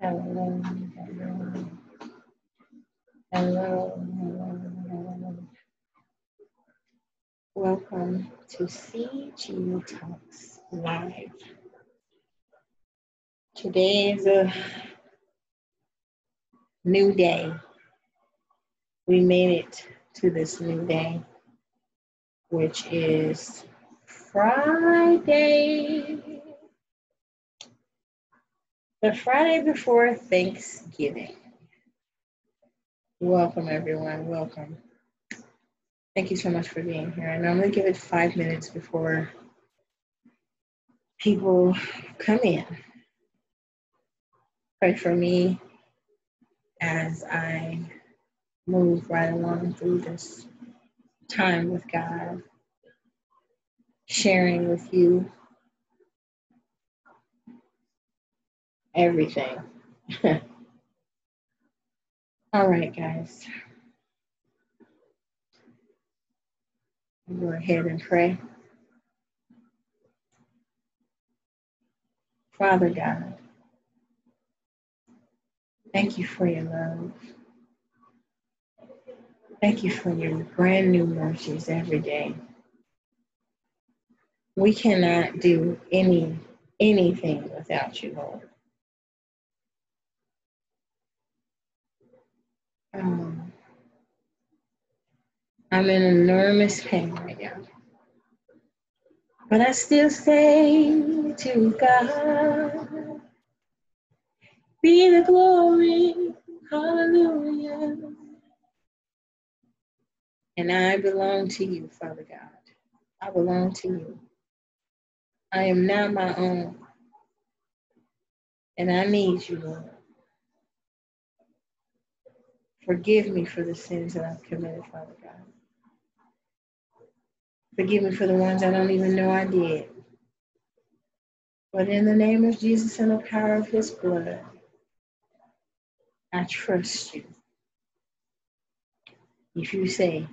Hello, hello, hello, hello. Welcome to CG Talks Live. Today is a new day. We made it to this new day, which is Friday. The Friday before Thanksgiving. Welcome, everyone. Welcome. Thank you so much for being here. And I normally give it five minutes before people come in. Pray for me as I move right along through this time with God, sharing with you everything. All right, guys. Go ahead and pray. Father God, thank you for your love. Thank you for your brand new mercies every day. We cannot do any anything without you, Lord. Um, I'm in enormous pain right now. But I still say to God, be the glory, hallelujah. And I belong to you, Father God. I belong to you. I am not my own. And I need you, Lord. Forgive me for the sins that I've committed, Father God. Forgive me for the ones I don't even know I did. But in the name of Jesus and the power of his blood, I trust you. If you say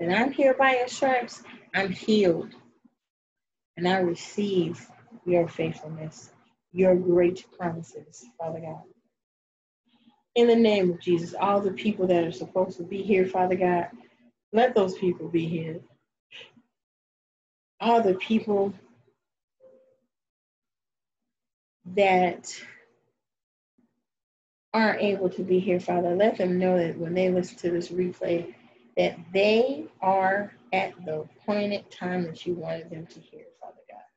that I'm here by your stripes, I'm healed. And I receive your faithfulness, your great promises, Father God. In the name of Jesus, all the people that are supposed to be here, Father God, let those people be here all the people that aren't able to be here, Father, let them know that when they listen to this replay, that they are at the appointed time that you wanted them to hear, Father God.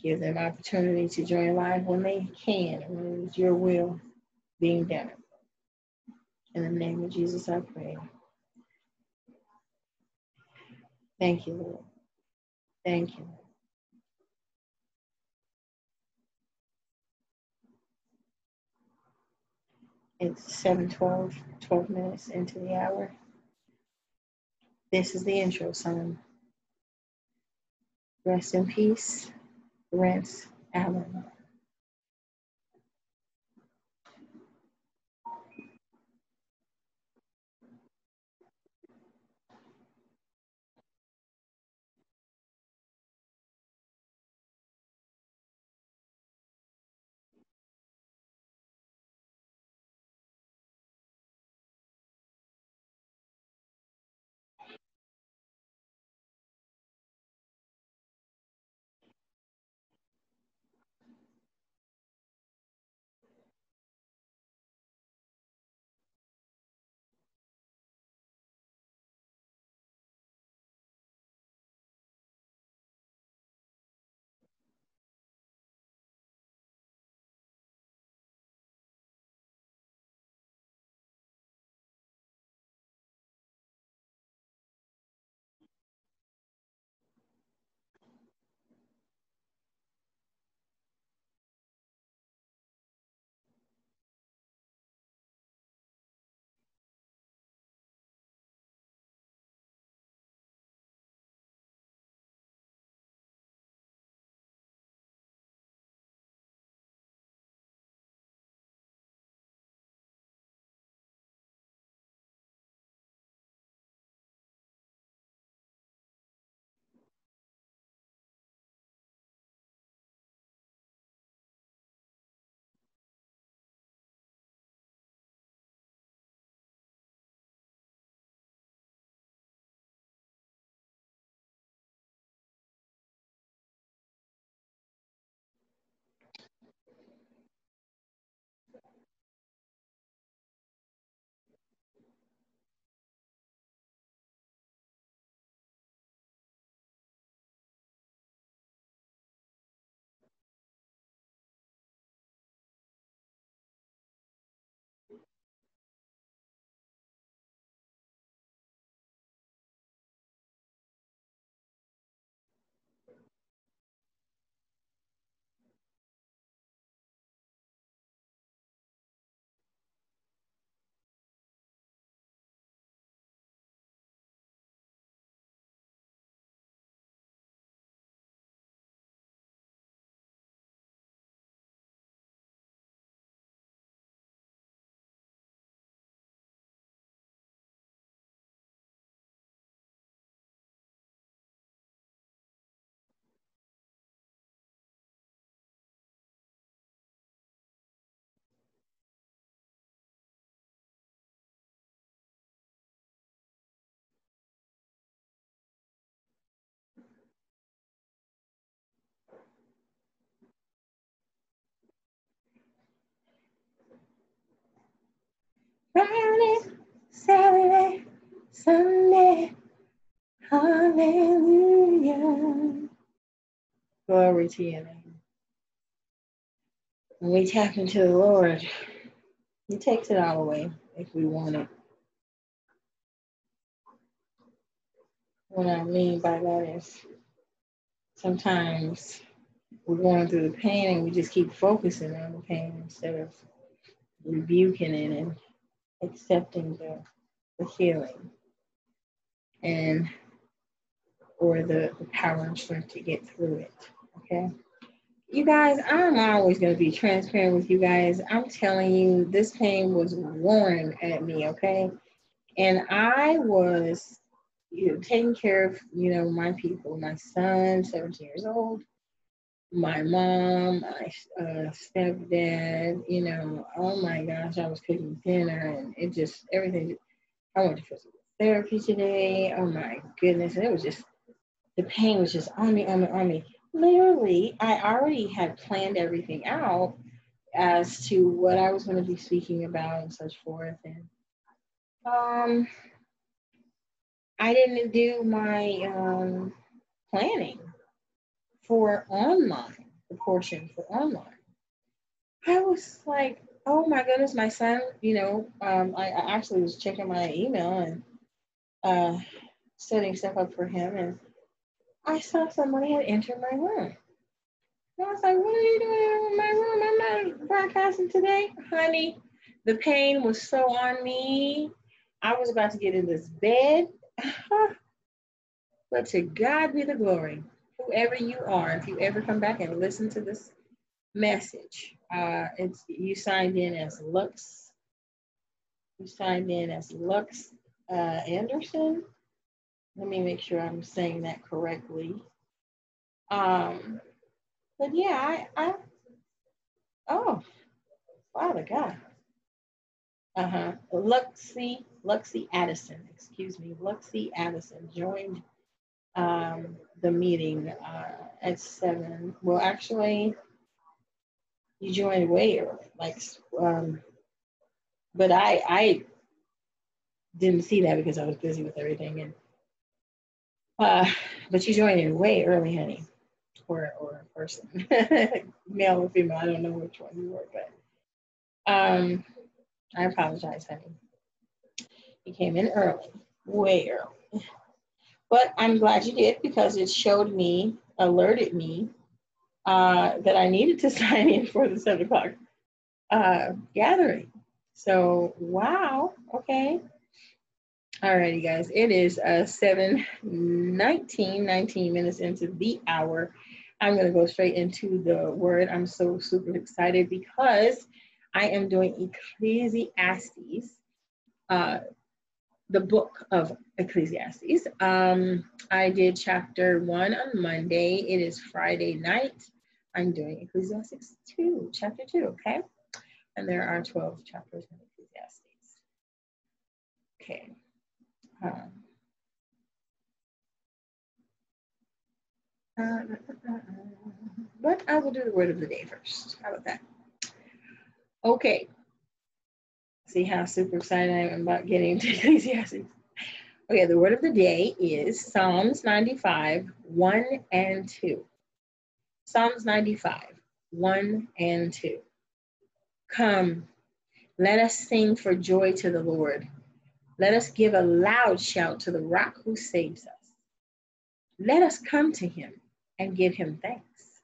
Give them opportunity to join live when they can, when it is your will being done. In the name of Jesus, I pray. Thank you, Lord. Thank you. It's 7:12, 12 minutes into the hour. This is the intro song. Rest in peace, Rance Allen. Friday, Saturday, Sunday. Hallelujah. Glory to your name. When we tap into the Lord, He takes it all away if we want it. What I mean by that is sometimes we're going through the pain and we just keep focusing on the pain instead of rebuking it and accepting the, the healing and or the, the power and strength to get through it. Okay. You guys, I'm always going to be transparent with you guys. I'm telling you, this pain was roaring at me. Okay. And I was you know, taking care of, you know, my people, my son, 17 years old, my mom, my uh, stepdad, you know, oh my gosh, I was cooking dinner and it just, everything. I went to physical therapy today. Oh my goodness. And it was just, the pain was just on me, on me, on me. Literally, I already had planned everything out as to what I was going to be speaking about and such forth. And um, I didn't do my um, planning for online, the portion for online. I was like, oh my goodness, my son, you know, um, I, I, actually was checking my email and uh, setting stuff up for him, and I saw somebody had entered my room. And I was like, what are you doing in my room? I'm not broadcasting today, honey. The pain was so on me. I was about to get in this bed but to God be the glory. Whoever you are, if you ever come back and listen to this message, uh, it's you signed in as Lux. You signed in as Lux uh, Anderson. Let me make sure I'm saying that correctly. Um, but yeah, I, I oh, Father God. Uh-huh. Luxie, Luxie Addison, excuse me, Luxie Addison joined um, the meeting uh, at seven. Well, actually, you joined way early, like, um, but I I didn't see that because I was busy with everything. And uh, but you joined in way early, honey, or or person, male or female. I don't know which one you were, but um, I apologize, honey. You came in early, way early. But I'm glad you did because it showed me, alerted me uh, that I needed to sign in for the seven o'clock uh, gathering. So, wow, okay. Alrighty, guys, it is uh, 7 19, 19 minutes into the hour. I'm going to go straight into the word. I'm so super excited because I am doing Ecclesiastes, uh, the book of Ecclesiastes. Um, I did chapter one on Monday. It is Friday night. I'm doing Ecclesiastes 2, chapter 2, okay? And there are 12 chapters in Ecclesiastes. Okay. Um, uh, but I will do the word of the day first. How about that? Okay. See how super excited I am about getting into Ecclesiastes. Okay, the word of the day is Psalms 95, 1 and 2. Psalms 95, 1 and 2. Come, let us sing for joy to the Lord. Let us give a loud shout to the rock who saves us. Let us come to him and give him thanks.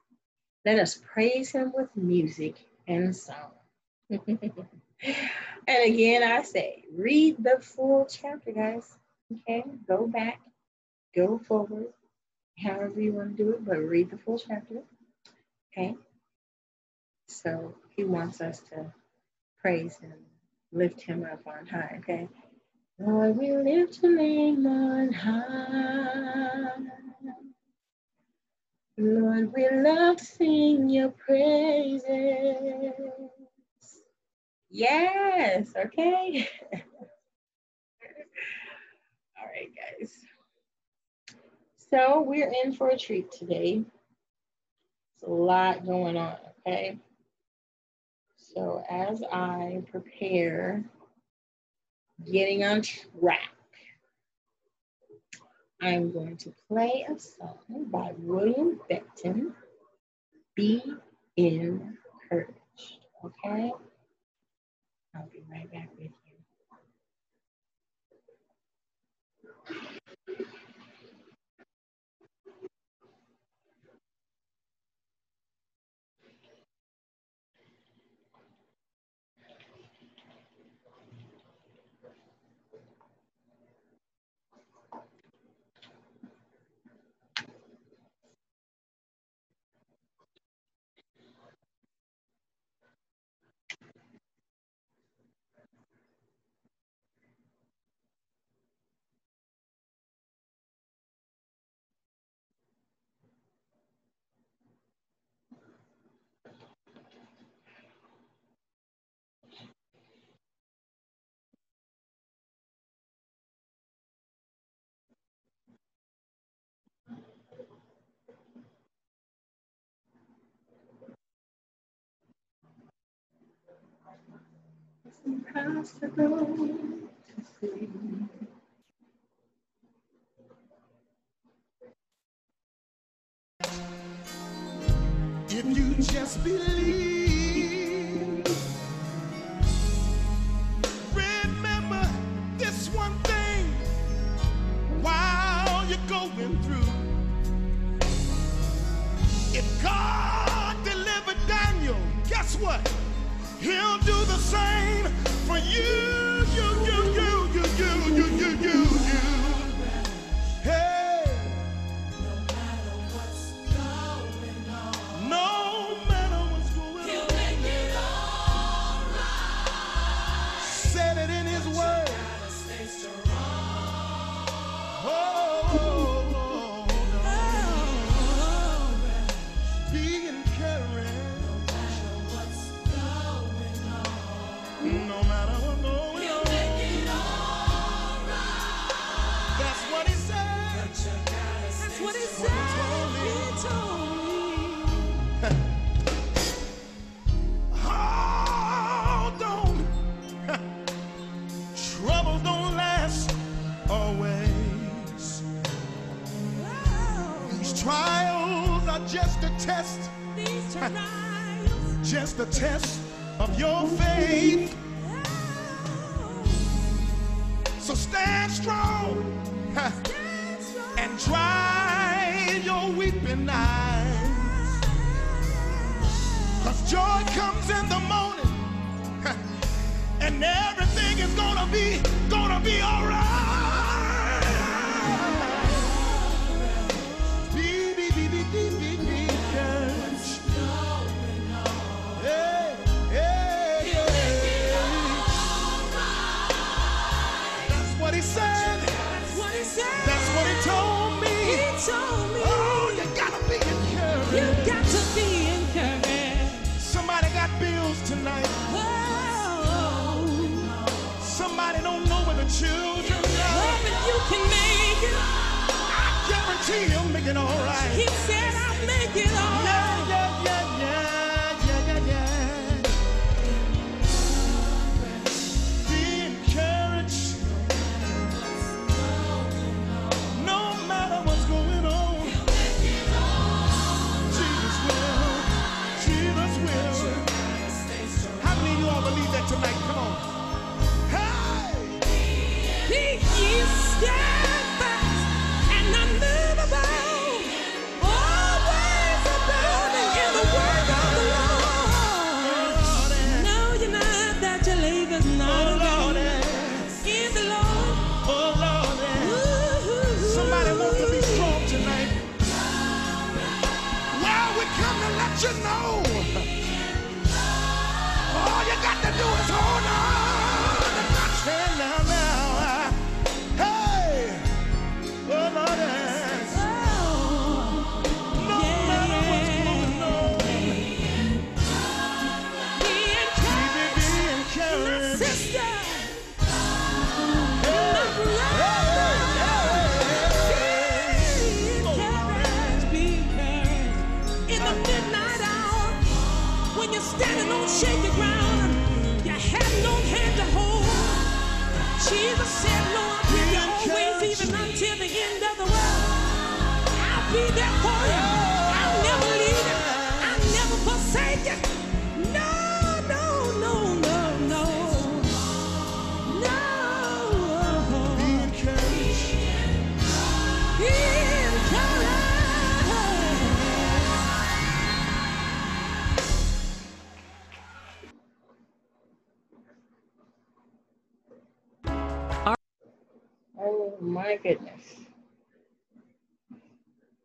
Let us praise him with music and song. and again, I say, read the full chapter, guys. Okay, go back, go forward, however you want to do it, but read the full chapter. Okay, so he wants us to praise him, lift him up on high. Okay, Lord, we lift your name on high. Lord, we love sing your praises. Yes, okay. All right, guys. So we're in for a treat today. It's a lot going on, okay? So as I prepare getting on track. I'm going to play a song by William Becton, Be Encouraged. Okay? Right back with you. Impossible to see. If you just believe, remember this one thing while you're going through. If God delivered Daniel, guess what? He'll do the same for you, you, you, you, just the test of your faith. So stand strong and dry your weeping eyes. Cause joy comes in the morning. And everything is gonna be, gonna be alright. Told me. Oh, you gotta be encouraged. You got to be encouraged. Somebody got bills tonight. Oh, Somebody don't know where the children are. hoping you can make it. I guarantee you'll make it all right. He said I'll make it all yeah, yeah, Yeah. stand?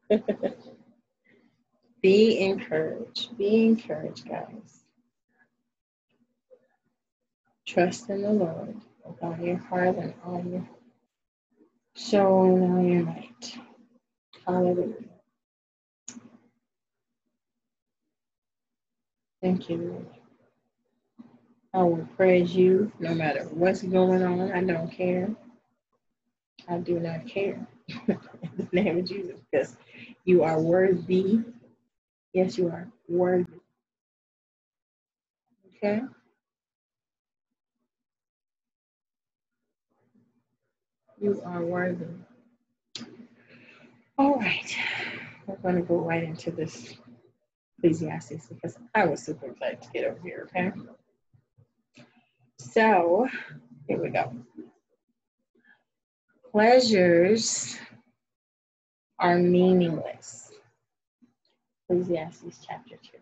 Be encouraged. Be encouraged, guys. Trust in the Lord with all your heart and all your soul and all your might. Hallelujah. Thank you, Lord. I will praise you no matter what's going on. I don't care. I do not care. In the name of Jesus, because you are worthy. Yes, you are worthy. Okay? You are worthy. All right. We're going to go right into this Ecclesiastes because I was super excited to get over here, okay? So, here we go. Pleasures are meaningless. Ecclesiastes chapter 2.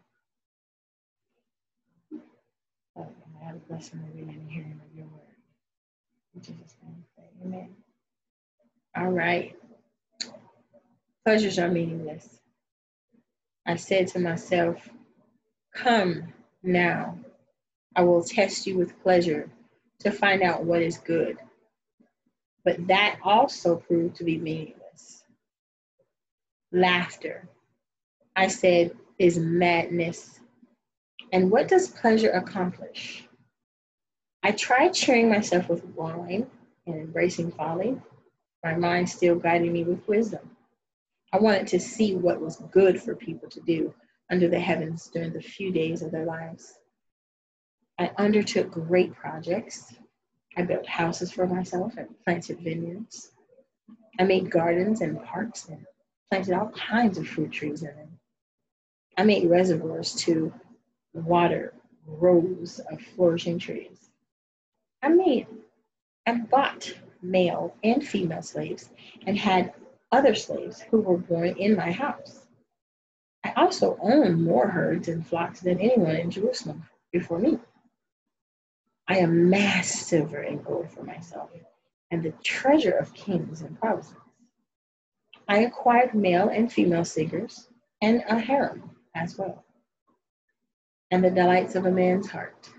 Oh, I have a blessing of reading and hearing of your word. In Jesus' name, amen. All right. Pleasures are meaningless. I said to myself, Come now, I will test you with pleasure to find out what is good. But that also proved to be meaningless. Laughter, I said, is madness. And what does pleasure accomplish? I tried cheering myself with wine and embracing folly, my mind still guiding me with wisdom. I wanted to see what was good for people to do under the heavens during the few days of their lives. I undertook great projects. I built houses for myself and planted vineyards. I made gardens and parks and planted all kinds of fruit trees in them. I made reservoirs to water rows of flourishing trees. I made and bought male and female slaves and had other slaves who were born in my house. I also owned more herds and flocks than anyone in Jerusalem before me. I amassed silver and gold for myself and the treasure of kings and provinces. I acquired male and female singers and a harem as well, and the delights of a man's heart.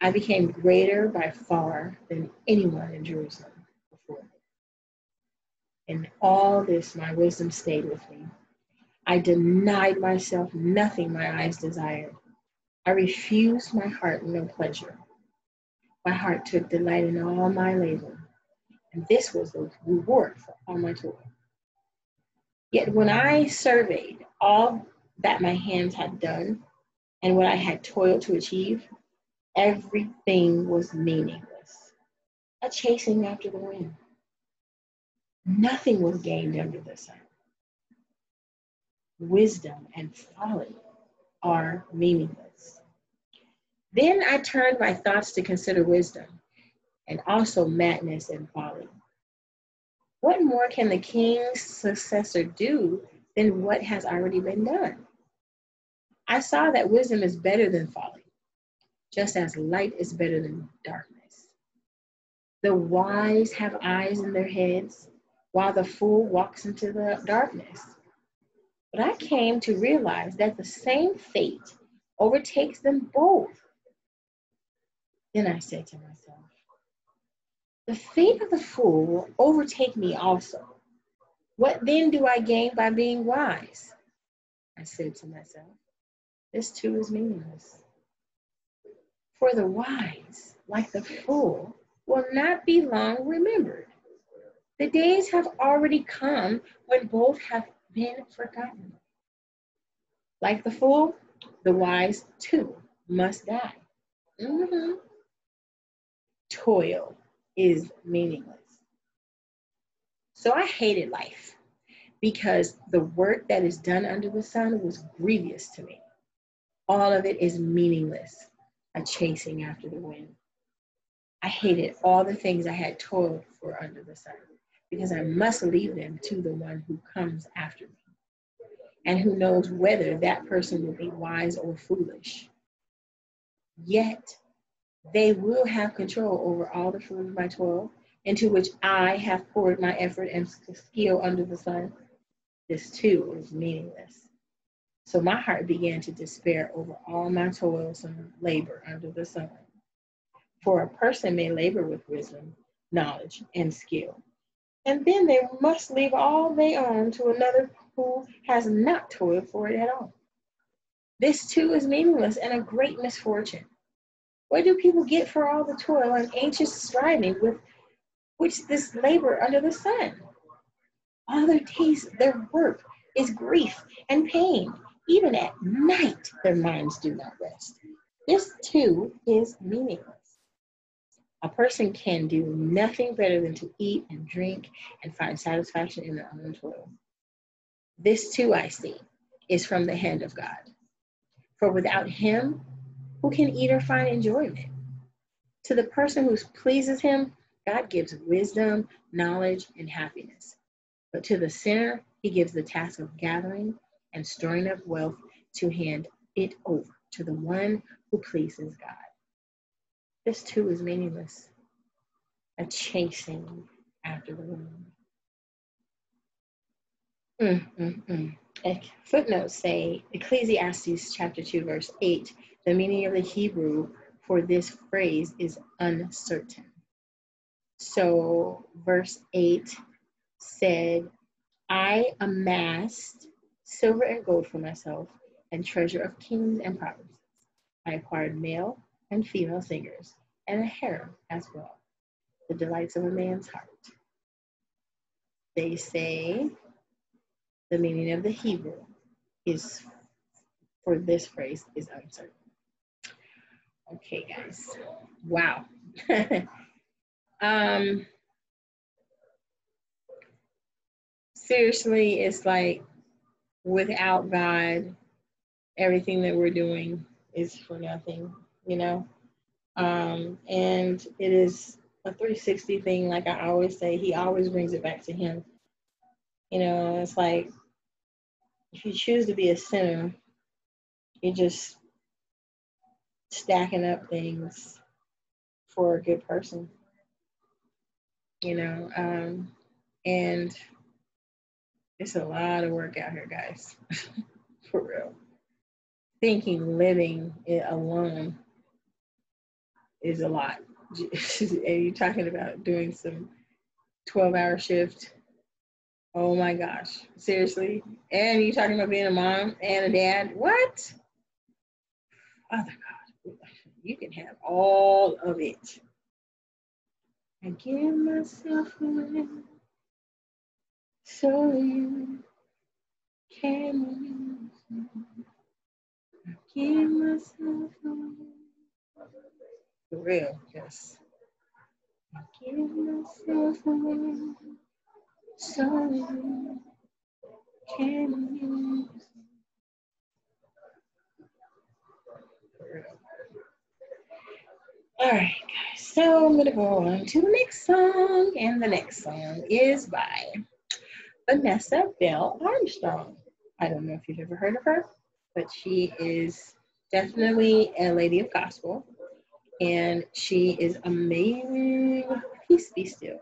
I became greater by far than anyone in Jerusalem before me. In all this, my wisdom stayed with me. I denied myself nothing my eyes desired. I refused my heart no pleasure. My heart took delight in all my labor, and this was the reward for all my toil. Yet when I surveyed all that my hands had done and what I had toiled to achieve, everything was meaningless, a chasing after the wind. Nothing was gained under the sun. Wisdom and folly are meaningless. Then I turned my thoughts to consider wisdom and also madness and folly. What more can the king's successor do than what has already been done? I saw that wisdom is better than folly, just as light is better than darkness. The wise have eyes in their heads, while the fool walks into the darkness. But I came to realize that the same fate overtakes them both. Then I said to myself, the fate of the fool will overtake me also. What then do I gain by being wise? I said to myself, this too is meaningless. For the wise, like the fool, will not be long remembered. The days have already come when both have been forgotten. Like the fool, the wise too must die. Mhm. Toil is meaningless. So I hated life because the work that is done under the sun was grievous to me. All of it is meaningless, a chasing after the wind. I hated all the things I had toiled for under the sun because I must leave them to the one who comes after me and who knows whether that person will be wise or foolish. Yet they will have control over all the fruit of my toil, into which I have poured my effort and skill under the sun. This too is meaningless. So my heart began to despair over all my toils and labor under the sun. For a person may labor with wisdom, knowledge, and skill, and then they must leave all they own to another who has not toiled for it at all. This too is meaningless and a great misfortune. What do people get for all the toil and anxious striving with which this labor under the sun? All their days, their work is grief and pain. Even at night, their minds do not rest. This too is meaningless. A person can do nothing better than to eat and drink and find satisfaction in their own toil. This too, I see, is from the hand of God. For without Him, who can eat or find enjoyment? To the person who pleases Him, God gives wisdom, knowledge, and happiness. But to the sinner, He gives the task of gathering and storing up wealth to hand it over to the one who pleases God. This too is meaningless, a chasing after the wind. Mm, mm, mm. Footnotes say Ecclesiastes chapter 2, verse 8 the meaning of the Hebrew for this phrase is uncertain. So, verse 8 said, I amassed silver and gold for myself and treasure of kings and provinces. I acquired male and female singers and a harem as well, the delights of a man's heart. They say the meaning of the Hebrew is for this phrase is uncertain. Okay, guys. Wow. um seriously, it's like without God, everything that we're doing is for nothing, you know? Um, and it is a 360 thing, like I always say, he always brings it back to him. You know, it's like if you choose to be a sinner, you just stacking up things for a good person. You know, um, and it's a lot of work out here, guys, for real. Thinking living it alone is a lot. and you're talking about doing some 12 hour shift. Oh my gosh, seriously? And you're talking about being a mom and a dad? What? Father God, you can have all of it. I give myself away so you can use me. I give myself away. For real, yes. I give myself away so you can use me. All right, guys. So I'm gonna go on to the next song, and the next song is by Vanessa Bell Armstrong. I don't know if you've ever heard of her, but she is definitely a lady of gospel, and she is amazing. Peace be still.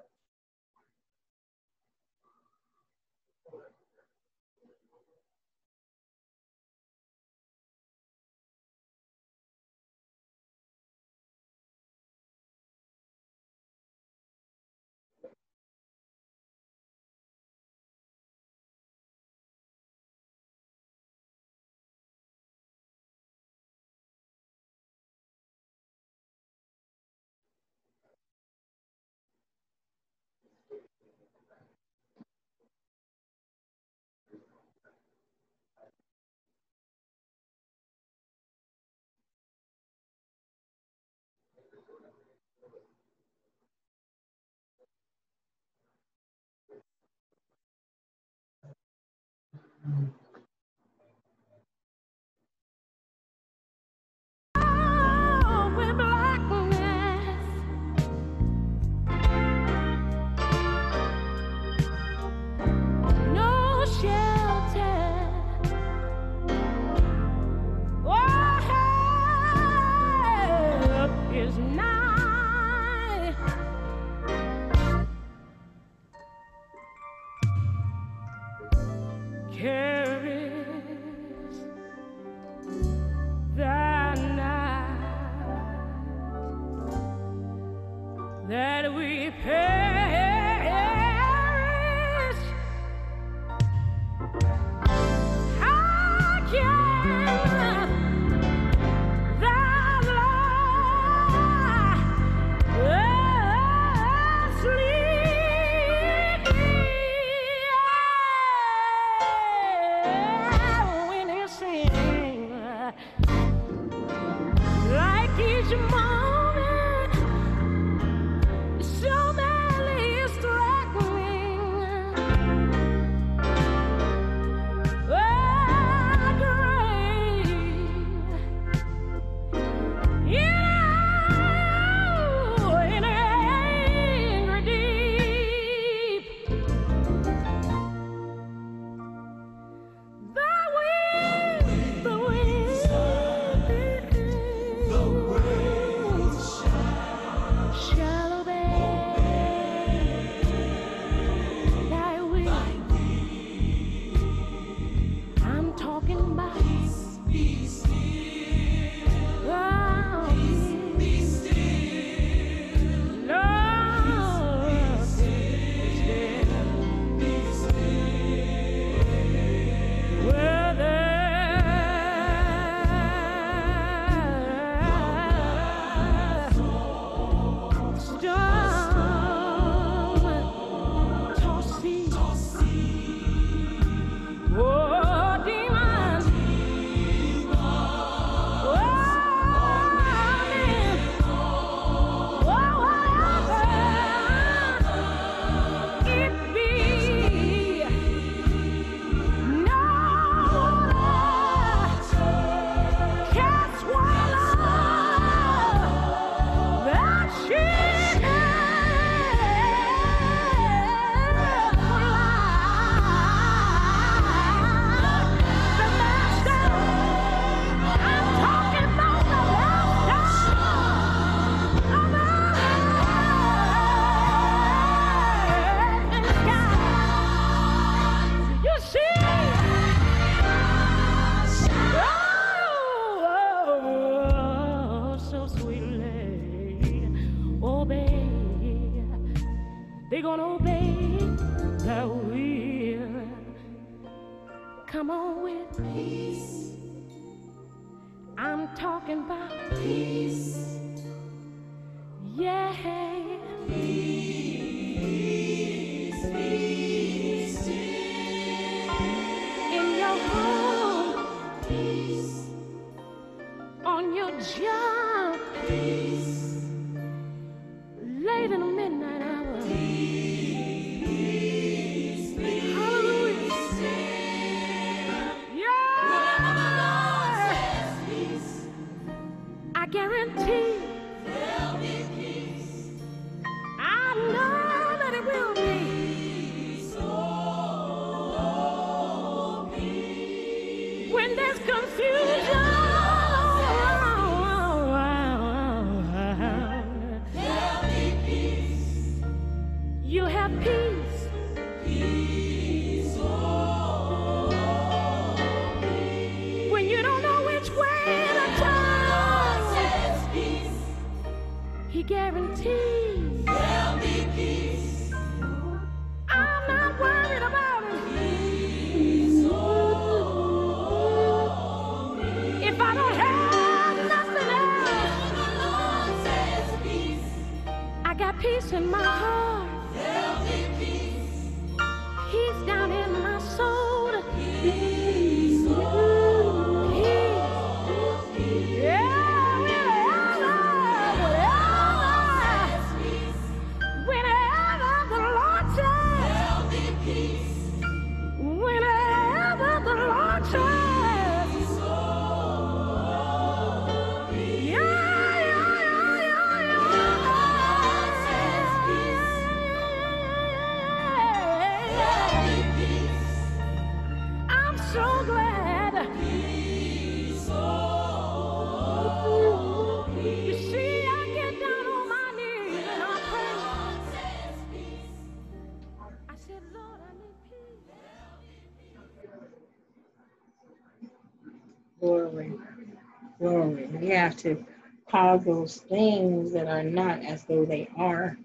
Have to call those things that are not as though they are.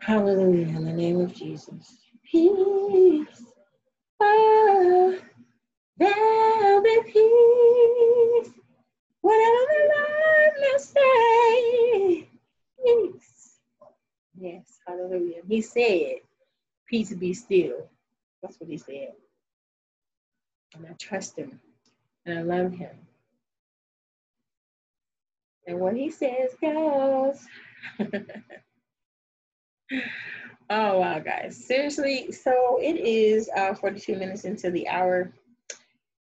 Hallelujah. In the name of Jesus. Peace. Oh, there'll be peace. Whatever the Lord may say. Peace. Yes. Hallelujah. He said, Peace be still. That's what he said. And I trust him and I love him. And what he says goes. oh wow, guys. Seriously, so it is uh, 42 minutes into the hour.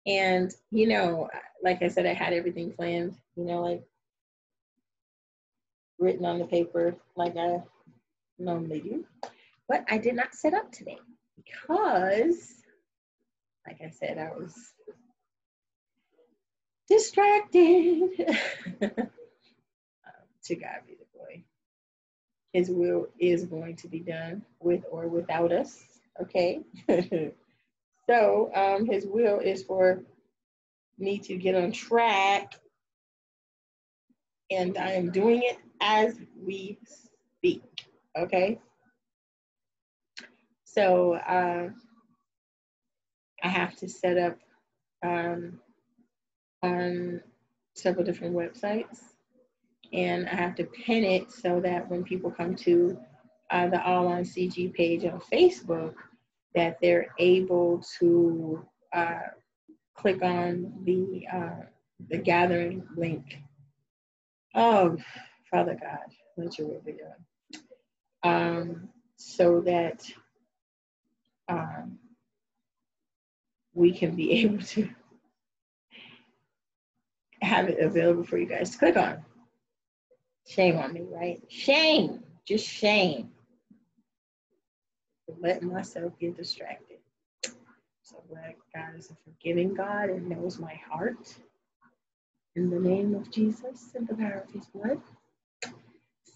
And you know, like I said, I had everything planned, you know, like written on the paper like I normally do. But I did not set up today because, like I said, I was distracted. To God be the glory. His will is going to be done with or without us. Okay. so um, his will is for me to get on track. And I am doing it as we speak. Okay. So uh, I have to set up um, on several different websites and I have to pin it so that when people come to uh, the All on CG page on Facebook, that they're able to uh, click on the uh, the gathering link. Oh, Father God, let your will be. Um, so that um, we can be able to have it available for you guys to click on. Shame on me, right? Shame, just shame. Letting myself get distracted. So glad God is a forgiving God and knows my heart. In the name of Jesus and the power of his blood.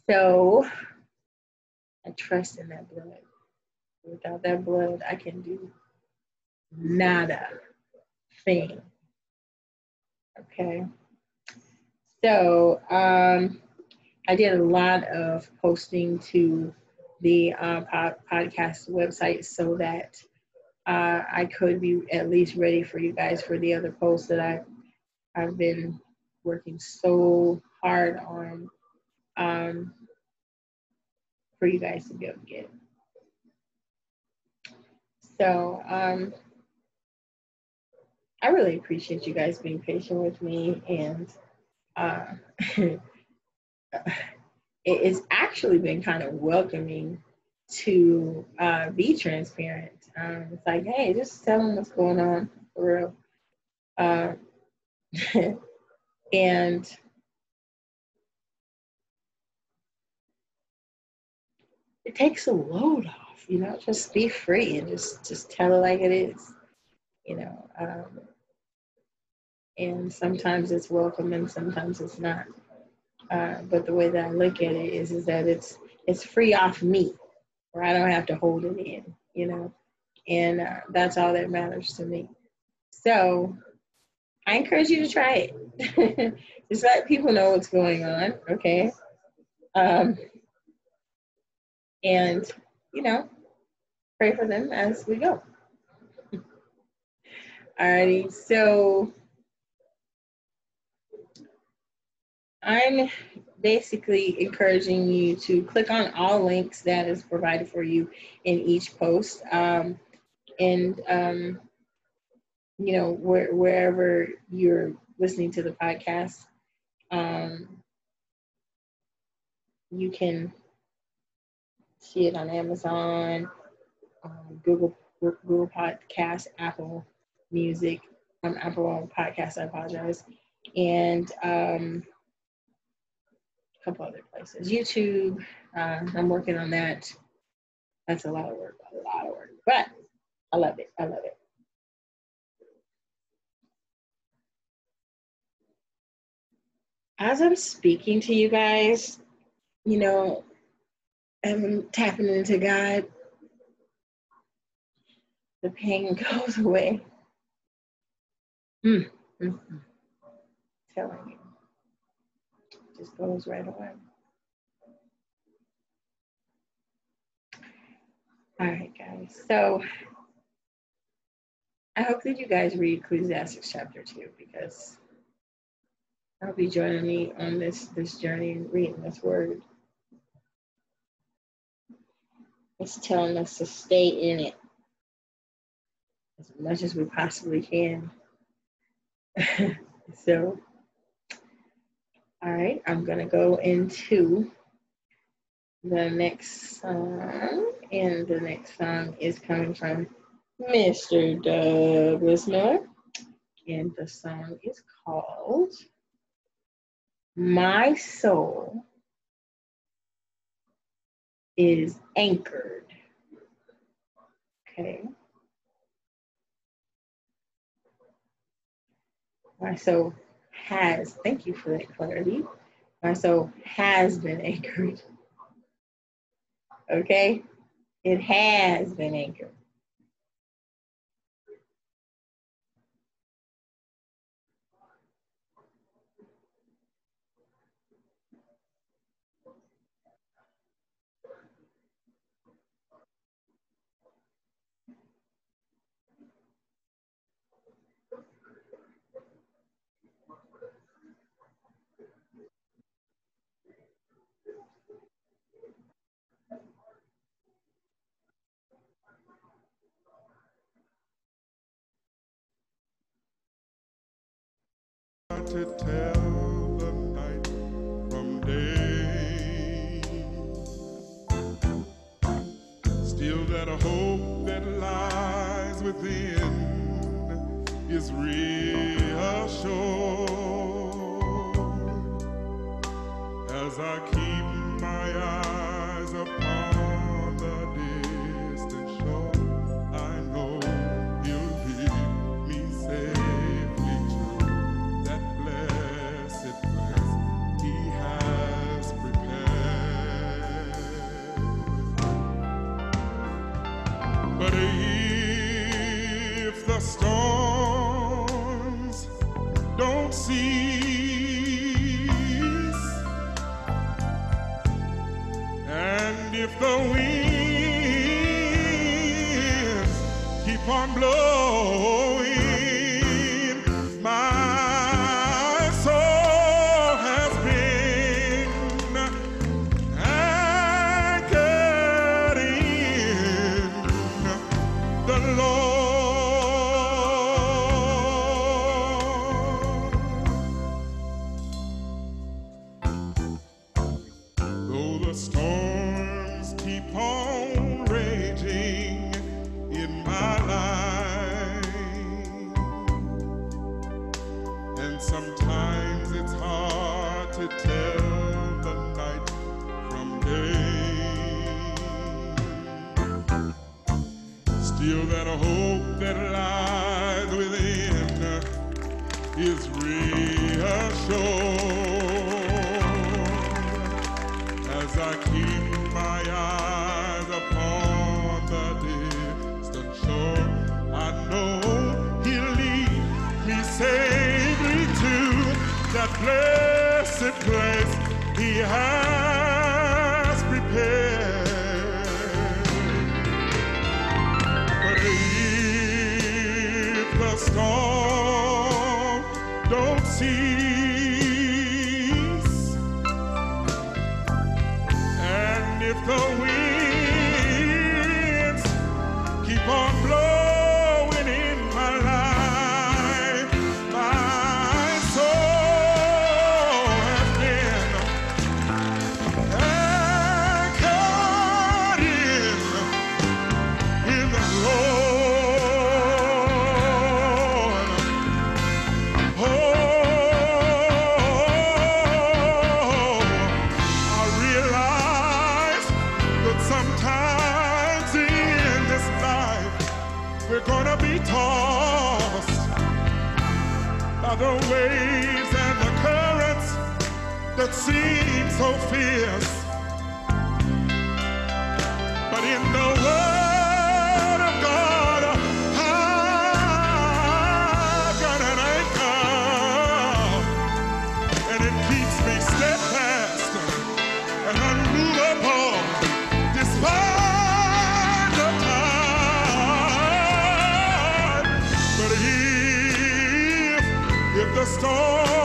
So I trust in that blood. Without that blood, I can do nada thing. Okay. So um I did a lot of posting to the uh, pod- podcast website so that uh, I could be at least ready for you guys for the other posts that I I've been working so hard on um, for you guys to be able to get. So um, I really appreciate you guys being patient with me and uh, it's actually been kind of welcoming to uh, be transparent. Um, it's like, hey, just tell them what's going on for real. Uh, and it takes a load off, you know, just be free and just just tell it like it is, you know. Um, and sometimes it's welcome and sometimes it's not. Uh, but the way that I look at it is, is that it's it's free off me, where I don't have to hold it in, you know, and uh, that's all that matters to me. So I encourage you to try it. Just let people know what's going on, okay? Um, and you know, pray for them as we go. Alrighty, so I'm basically encouraging you to click on all links that is provided for you in each post. Um, and, um, you know, where, wherever you're listening to the podcast, um, you can see it on Amazon, um, Google Google Podcast, Apple Music, um, Apple Podcast. I apologize, and couple other places. YouTube, uh, I'm working on that. That's a lot of work, a lot of work, but I love it. I love it. As I'm speaking to you guys, you know, I'm tapping into God. The pain goes away. Mm, mm. Telling you just goes right away. All right, guys. So I hope that you guys read Ecclesiastes chapter two because I'll be joining me on this this journey reading this word. It's telling us to stay in it as much as we possibly can. so, all right, I'm gonna go into the next song, and the next song is coming from Mr. Douglas Miller, and the song is called My Soul is Anchored. Okay. My soul has, thank you for that clarity. My soul has been anchored. Okay? It has been anchored. To tell the night from day. Still, that a hope that lies within is reassured as I keep soul.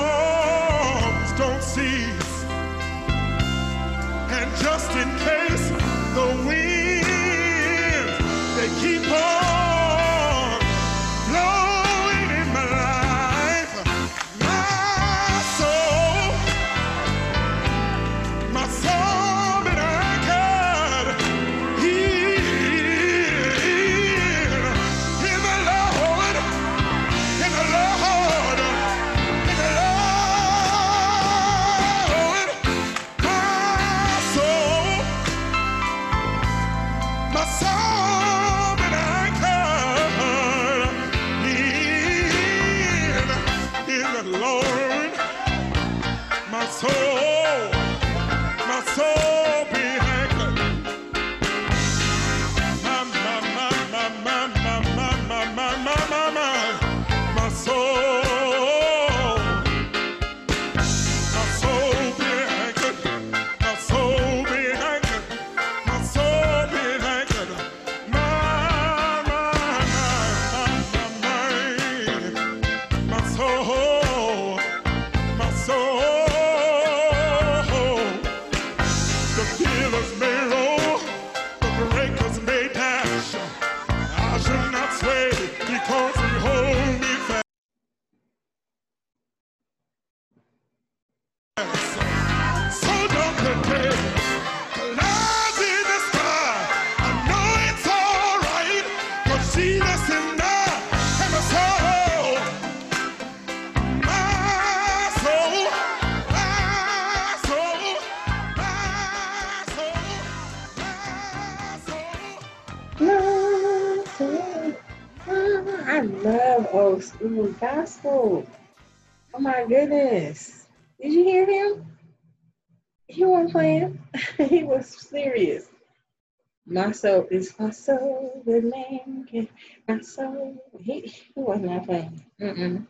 Soul is my soul, can my soul. He, he was not playing. Mm-mm.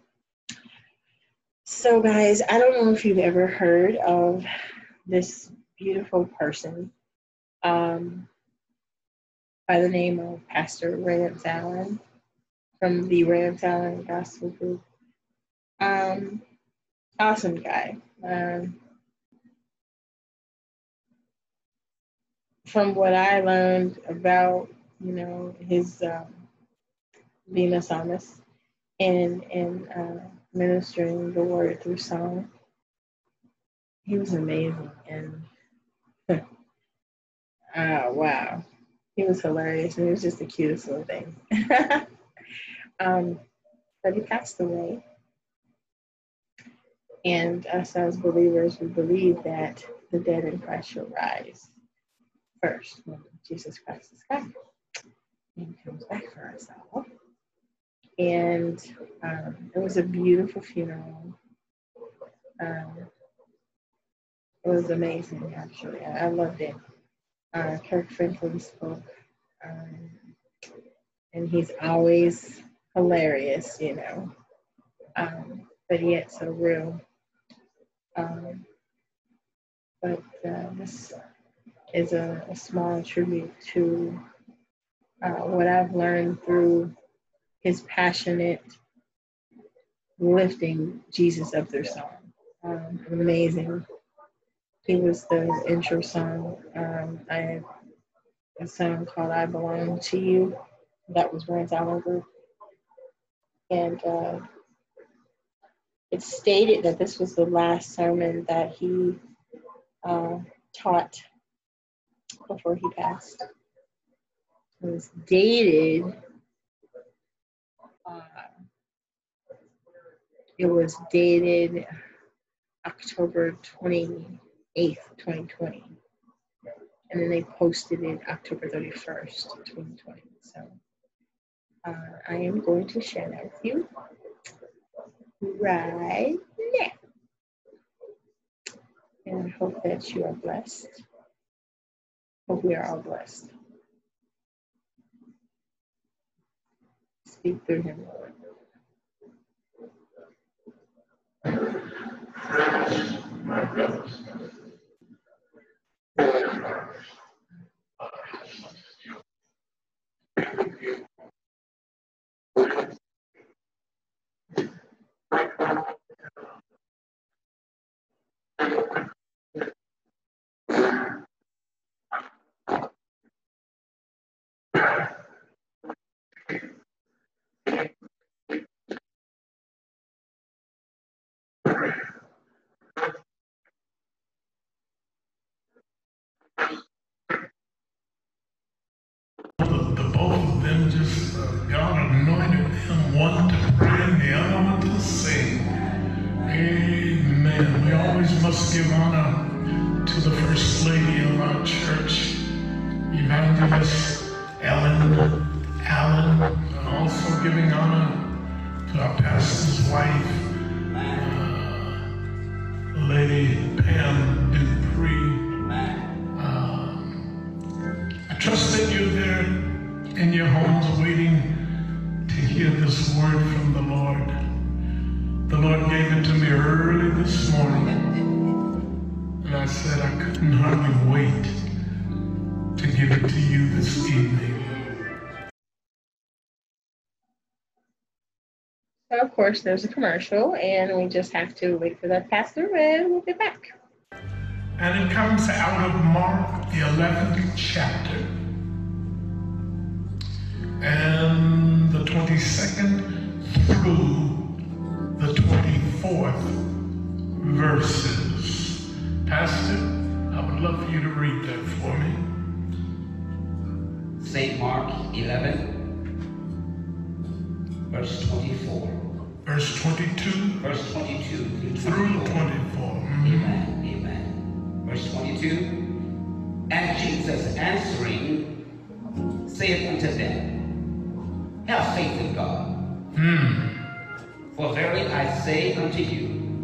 So, guys, I don't know if you've ever heard of this beautiful person um, by the name of Pastor Rance Allen from the Rance Allen Gospel Group. Um, awesome guy. Um, from what I learned about, you know, his um, being a psalmist and and uh, ministering the word through song, he was amazing and uh, wow, he was hilarious and he was just the cutest little thing. um, but he passed away. And us as believers, we believe that the dead in Christ shall rise first when Jesus Christ is back and comes back for us all. And um, it was a beautiful funeral. Um, it was amazing, actually. I, I loved it. Uh, Kirk Franklin spoke, um, and he's always hilarious, you know, um, but yet so real. Um, but uh, this is a, a small tribute to uh, what I've learned through his passionate lifting Jesus up their song. Um, amazing. He was the intro song. Um, I had a song called I Belong to You. That was Rance Group. And uh, it stated that this was the last sermon that he uh, taught before he passed. It was dated. Uh, it was dated October 28th, 2020. And then they posted it October 31st, 2020. So uh, I am going to share that with you right now. And I hope that you are blessed. Hope we are all blessed. Speak through him, Lord. Must give honor to the first lady of our church, Evangelist Ellen Allen, and also giving honor to our pastor's wife, uh, Lady Pam Dupree. I trust that you're there in your homes waiting to hear this word from the Lord. Early this morning, and I said I couldn't hardly wait to give it to you this evening. So, of course, there's a commercial, and we just have to wait for that pastor, and we'll be back. And it comes out of Mark, the 11th chapter, and the 22nd through the 24th verses. Pastor, I would love for you to read that for me. St. Mark 11, verse 24. Verse 22 Verse 22 through through 24. 24. Mhm. Amen. Amen. Verse 22. And Jesus answering saith unto them, Have faith in God. For verily I say unto you,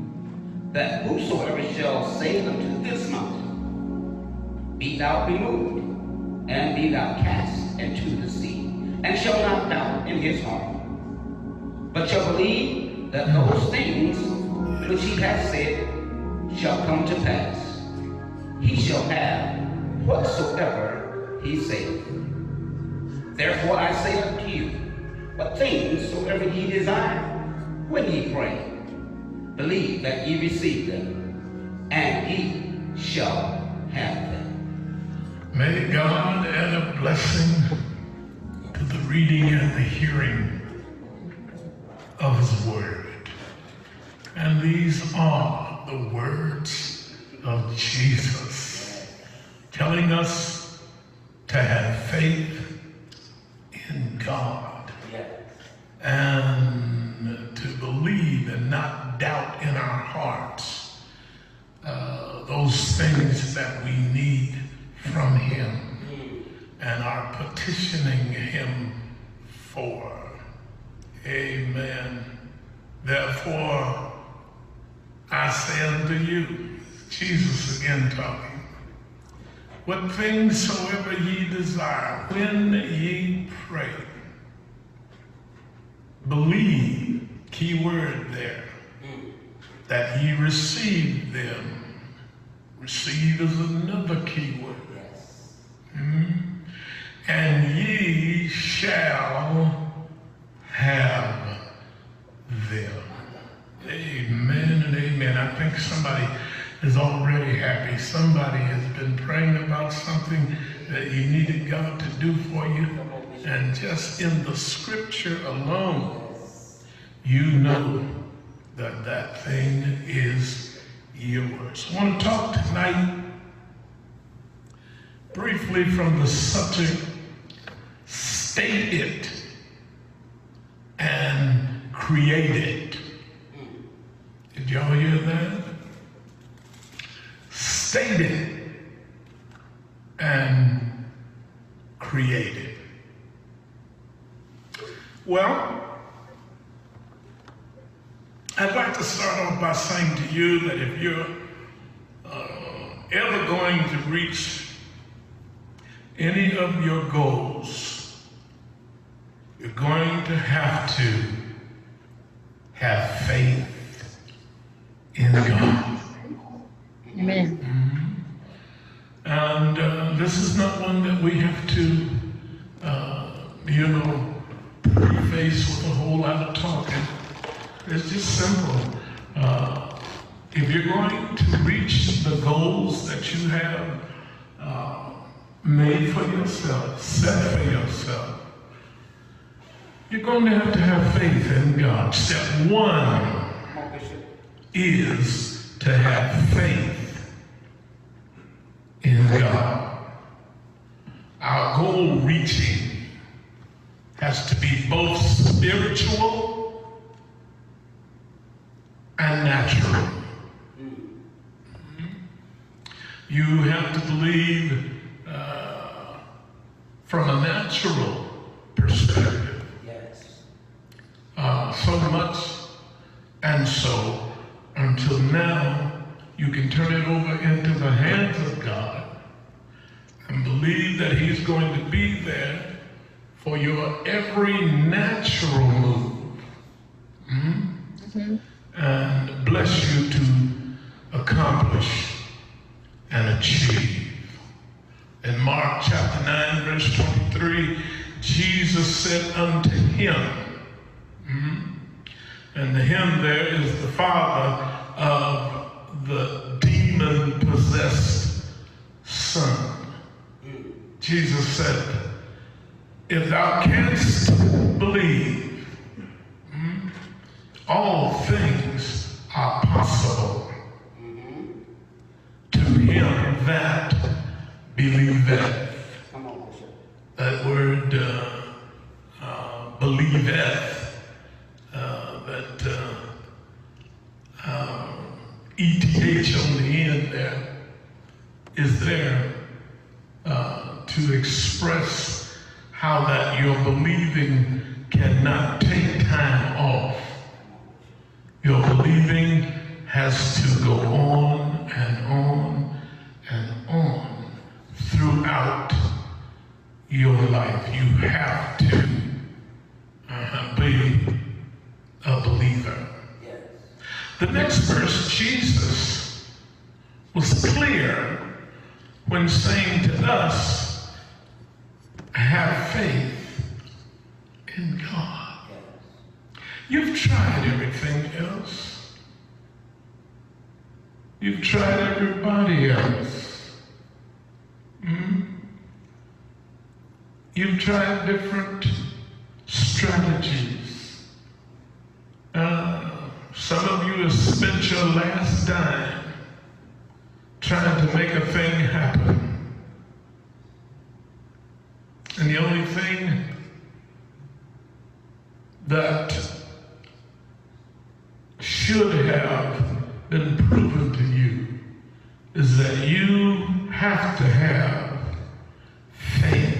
that whosoever shall say unto this mountain, Be thou removed, and be thou cast into the sea, and shall not doubt in his heart, but shall believe that those things which he hath said shall come to pass, he shall have whatsoever he saith. Therefore I say unto you, what things soever ye desire, when ye pray, believe that ye receive them, and ye shall have them. May God add a blessing to the reading and the hearing of His Word. And these are the words of Jesus, telling us to have faith in God Yes. and to believe and not doubt in our hearts uh, those things that we need from Him and are petitioning Him for. Amen. Therefore, I say unto you, Jesus again talking, what things soever ye desire, when ye pray, believe, key word there, that he received them. Receive is another key word. Mhm. And ye shall have them. Amen and amen. I think somebody is already happy. Somebody has been praying about something that you needed God to do for you. And just in the scripture alone, you know that that thing is yours. I want to talk tonight briefly from the subject state it and create it. Did y'all hear that? State it and create it. Well, I'd like to start off by saying to you that if you're uh, ever going to reach any of your goals, you're going to have to have faith in God. Amen. And uh, this is not one that we have to, uh, you know, preface with a whole lot of talking. It's just simple. Uh, if you're going to reach the goals that you have uh, made for yourself, set for yourself, you're going to have to have faith in God. Step one is to have faith in God. Our goal reaching has to be both spiritual and natural. You have to believe uh, from a natural perspective Yes. uh, so much and so until now you can turn it over into the hands of God and believe that He's going to be there for your every natural move Mhm. and bless you to accomplish and achieve. In Mark chapter 9, verse 23, Jesus said unto him, and the him there is the father of the demon possessed son. Jesus said, If thou canst believe, mm, all things are possible that believeth. Come. That word uh, uh, believeth, uh, that uh, um, ETH on the end there is there uh, to express how that your believing cannot take time off. Your believing has to go on and on on throughout your life. You have to uh, be a believer. Yes. The next verse, Jesus was clear when saying to us, have faith in God. Yes. You've tried everything else. You've tried everybody else. Hmm? You've tried different strategies. Uh, some of you have spent your last dime trying to make a thing happen. And the only thing that should have been proven to you is that you have to have faith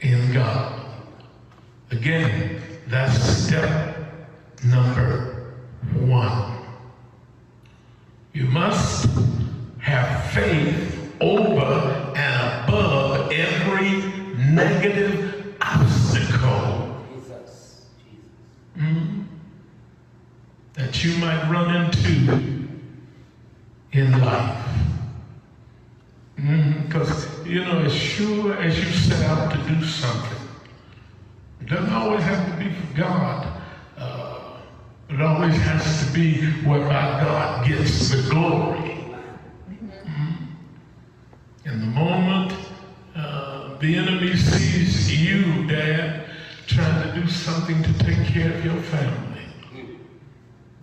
in God. Again, that's step number one. You must have faith over and above every negative obstacle. Jesus. that you might run into in life. Because, you know, as sure as you set out to do something, it doesn't always have to be for God. Uh, it always has to be whereby God gets the glory. In the moment uh, the enemy sees you, Dad, trying to do something to take care of your family,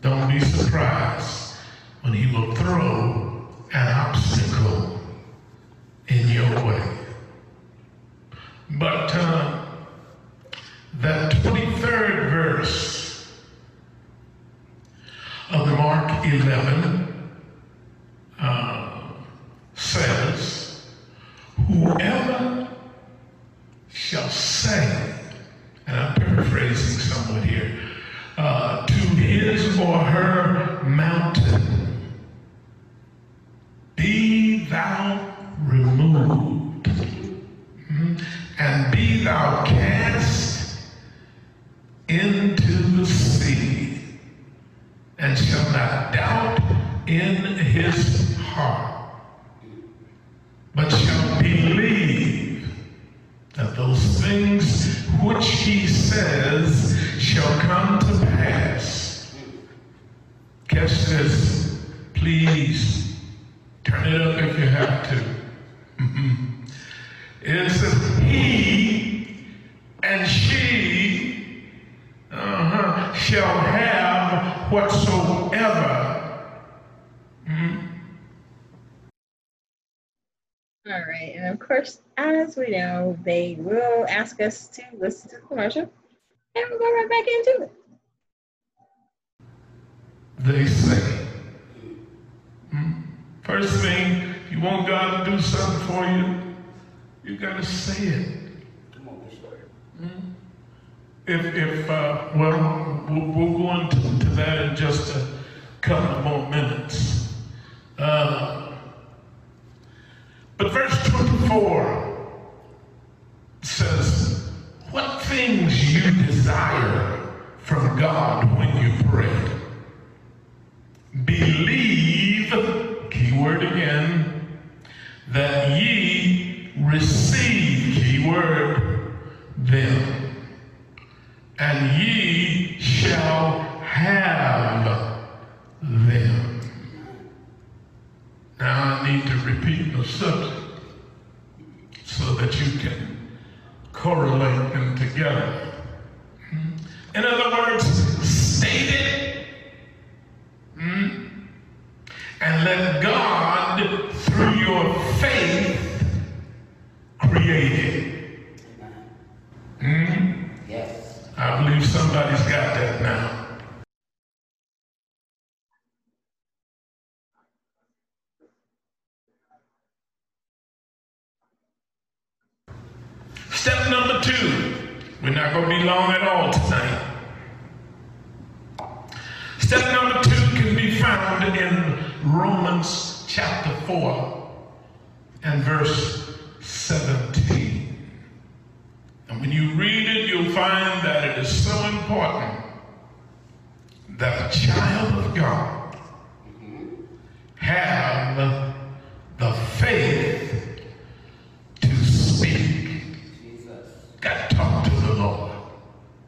don't be surprised when he will throw an obstacle in your way. But uh, that 23rd verse of Mark 11 as we know, they will ask us to listen to the commercial, and we'll go right back into it. They say. Hmm? First thing, if you want God to do something for you, you got to say it. Come on, Bishop. If, if uh, well, we'll, we'll go into to that in just a couple more minutes. Uh, but verse 24 says, What things you desire from God when you pray? Believe, keyword again, that ye receive, keyword, them and ye shall have them. Now I need to repeat the subject so that you can correlate them together. In other words, state it hmm, and let God, through your faith, create it. Hmm? Yes. I believe somebody's got that now. Step number two. We're not going to be long at all tonight. Step number two can be found in Romans chapter 4 and verse 17. And when you read it, you'll find that it is so important that a child of God have the faith to speak. Jesus. Got to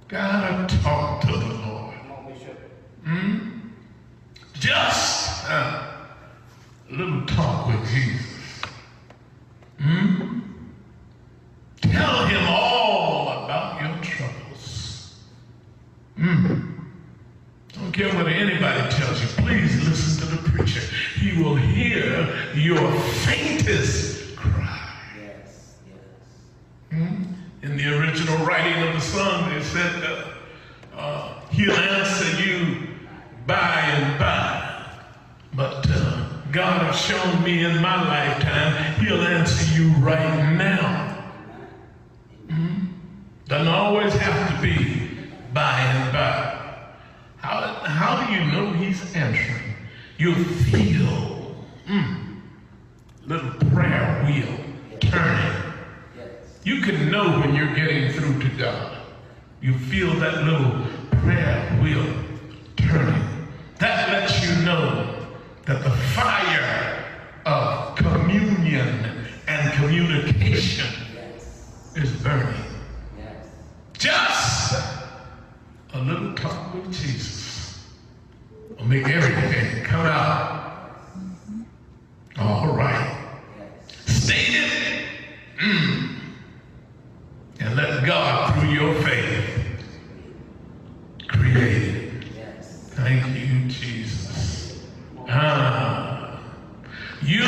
Got to talk to the Lord. Bishop. Just uh, a little talk with Jesus. Hmm? Tell him all about your troubles. Hmm. Don't care what anybody tells you. Please listen to the preacher. He will hear your faintest cry. Yes. Yes. Hmm? In the original writing of the song, they said, uh, uh, He'll answer you by and by. But uh, God has shown me in my lifetime, He'll answer you right now. Hmm? Doesn't always have to be by and by. How, how do you know He's answering? You feel mm, little prayer wheel turning. Yes. You can know when you're getting through to God. You feel that little prayer wheel turning. That lets you know that the fire of communion and communication Yes. is burning. Yes. Just a little talk with Jesus will make everything come out. All right. Yes. State it. Mm. And let God, through your faith, create it. Yes. Thank you, Jesus. Ah. You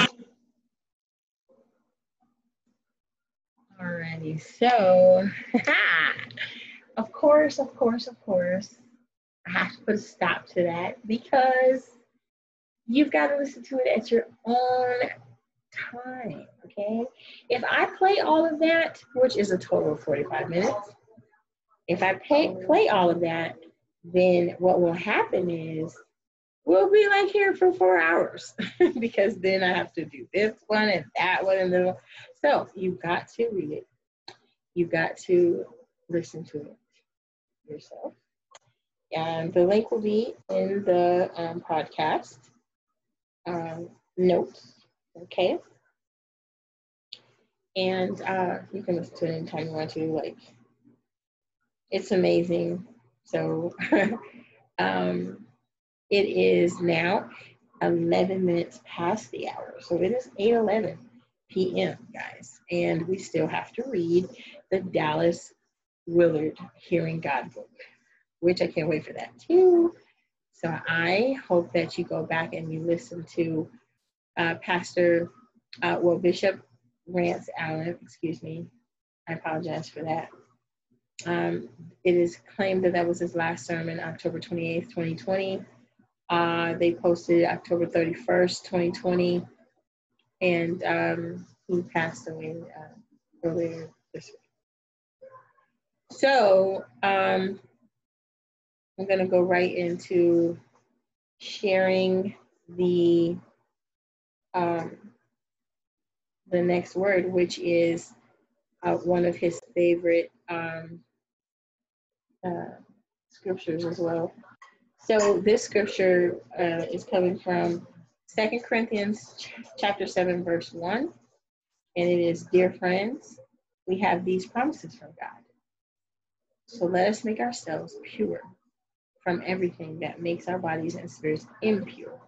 Alrighty, so of course, of course, of course, I have to put a stop to that because you've got to listen to it at your own time, okay? If I play all of that, which is a total of 45 minutes, if I pay, play all of that, then what will happen is we'll be like here for four hours because then I have to do this one and that one and then so you've got to read it. You've got to listen to it yourself. And the link will be in the um, podcast um, notes. Okay. And uh, you can listen to it anytime you want to. Like, it's amazing. So, um, it is now 11 minutes past the hour. So it is 8 11 p.m., guys. And we still have to read the Dallas Willard Hearing God book, which I can't wait for that too. So I hope that you go back and you listen to uh, Pastor, uh, well, Bishop Rance Allen, excuse me. I apologize for that. Um, it is claimed that that was his last sermon, October 28th, 2020. Uh, they posted October 31st, 2020, and um, he passed away uh, earlier this. So um, I'm going to go right into sharing the um, the next word, which is uh, one of his favorite um, uh, scriptures as well. So this scripture uh, is coming from Second Corinthians ch- chapter 7, verse 1. And it is, Dear friends, we have these promises from God. So let us make ourselves pure from everything that makes our bodies and spirits impure.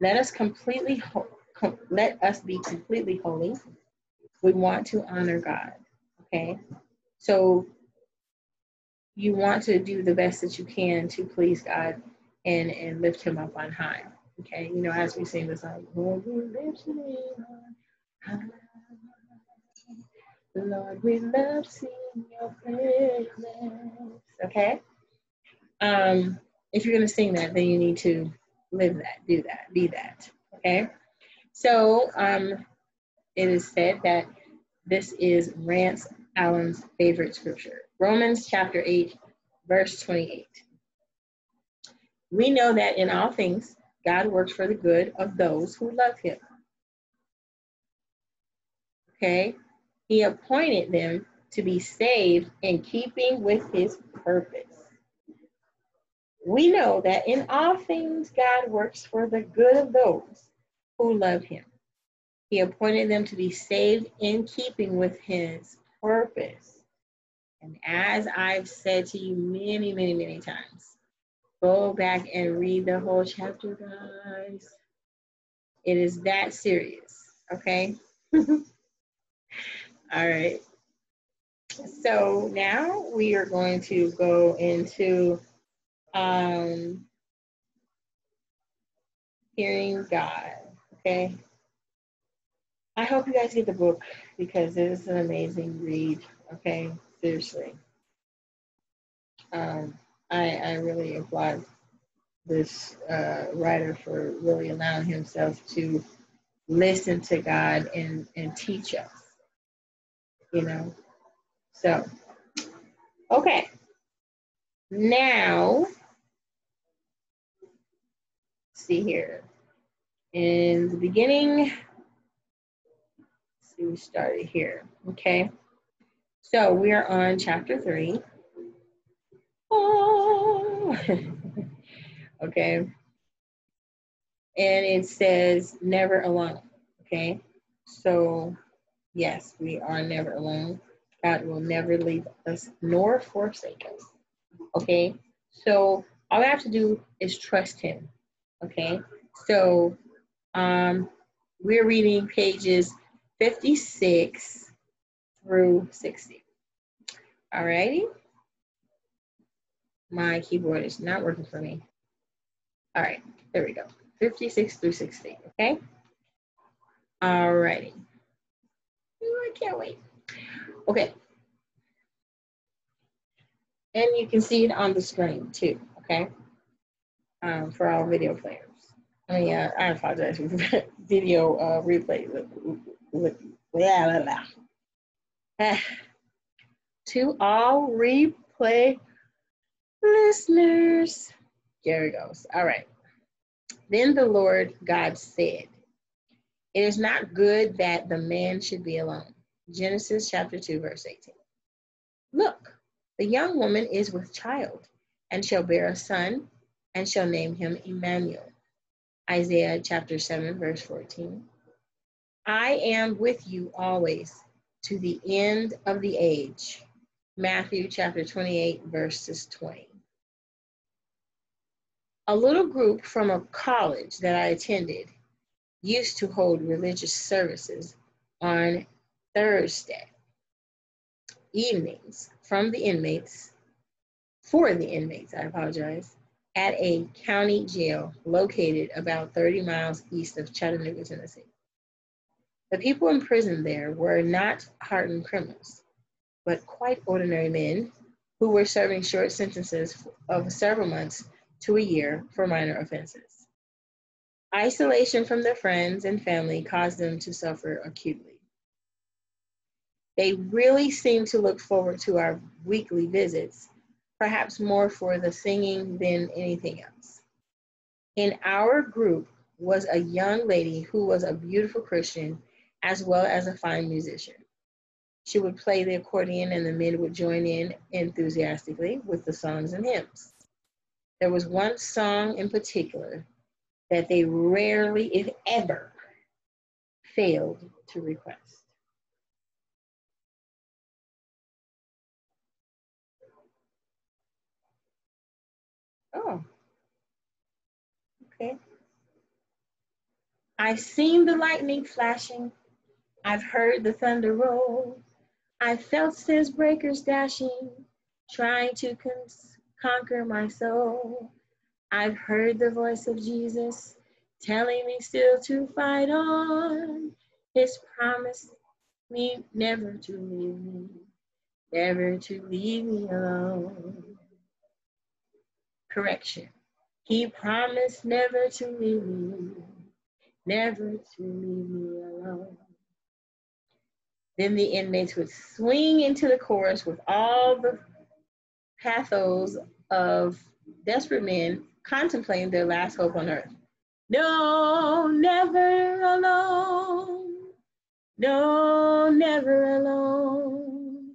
Let us completely ho- com- let us be completely holy. We want to honor God. Okay? So you want to do the best that you can to please God and and lift him up on high. Okay, you know, as we sing the song, Lord, we lift on high. Lord, we love seeing your presence. Okay. Um, if you're gonna sing that, then you need to live that, do that, be that. Okay. So um, it is said that this is Rance Allen's favorite scripture. Romans chapter 8, verse 28. We know that in all things, God works for the good of those who love him. Okay? He appointed them to be saved in keeping with his purpose. We know that in all things, God works for the good of those who love him. He appointed them to be saved in keeping with his purpose. And as I've said to you many, many, many times, go back and read the whole chapter, guys. It is that serious, okay? All right. So now we are going to go into um, hearing God, okay? I hope you guys get the book because it is an amazing read, okay? seriously. Um, I, I really applaud this uh, writer for really allowing himself to listen to God and, and teach us, you know. So, okay. Now, see here. In the beginning, see, we started here, okay? So we are on chapter three. Oh. okay. And it says never alone. Okay. So, yes, we are never alone. God will never leave us nor forsake us. Okay. So, all we have to do is trust Him. Okay. So, um, we're reading pages 56 through 60. Alrighty. My keyboard is not working for me. All right, there we go. 56 through 60, okay? Alrighty. Ooh, I can't wait. Okay. And you can see it on the screen too, okay? Um, for our video players. I mean, uh, I apologize for video uh, replay. Blah, blah, blah. to all replay listeners. There it goes. All right. Then the Lord God said, It is not good that the man should be alone. Genesis chapter 2, verse 18. Look, the young woman is with child, and shall bear a son, and shall name him Emmanuel. Isaiah chapter 7, verse 14. I am with you always to the end of the age. Matthew chapter 28, verses 20. A little group from a college that I attended used to hold religious services on Thursday evenings from the inmates, for the inmates, I apologize, at a county jail located about 30 miles east of Chattanooga, Tennessee. The people imprisoned there were not hardened criminals, but quite ordinary men who were serving short sentences of several months to a year for minor offenses. Isolation from their friends and family caused them to suffer acutely. They really seem to look forward to our weekly visits, perhaps more for the singing than anything else. In our group was a young lady who was a beautiful Christian as well as a fine musician. She would play the accordion and the men would join in enthusiastically with the songs and hymns. There was one song in particular that they rarely, if ever, failed to request. Oh, okay. I've seen the lightning flashing. I've heard the thunder roll. I've felt sin's breakers dashing, trying to con- conquer my soul. I've heard the voice of Jesus telling me still to fight on. His promise me never to leave me, never to leave me alone correction. He promised never to leave me, never to leave me alone. Then the inmates would swing into the chorus with all the pathos of desperate men contemplating their last hope on earth. No, never alone. No, never alone.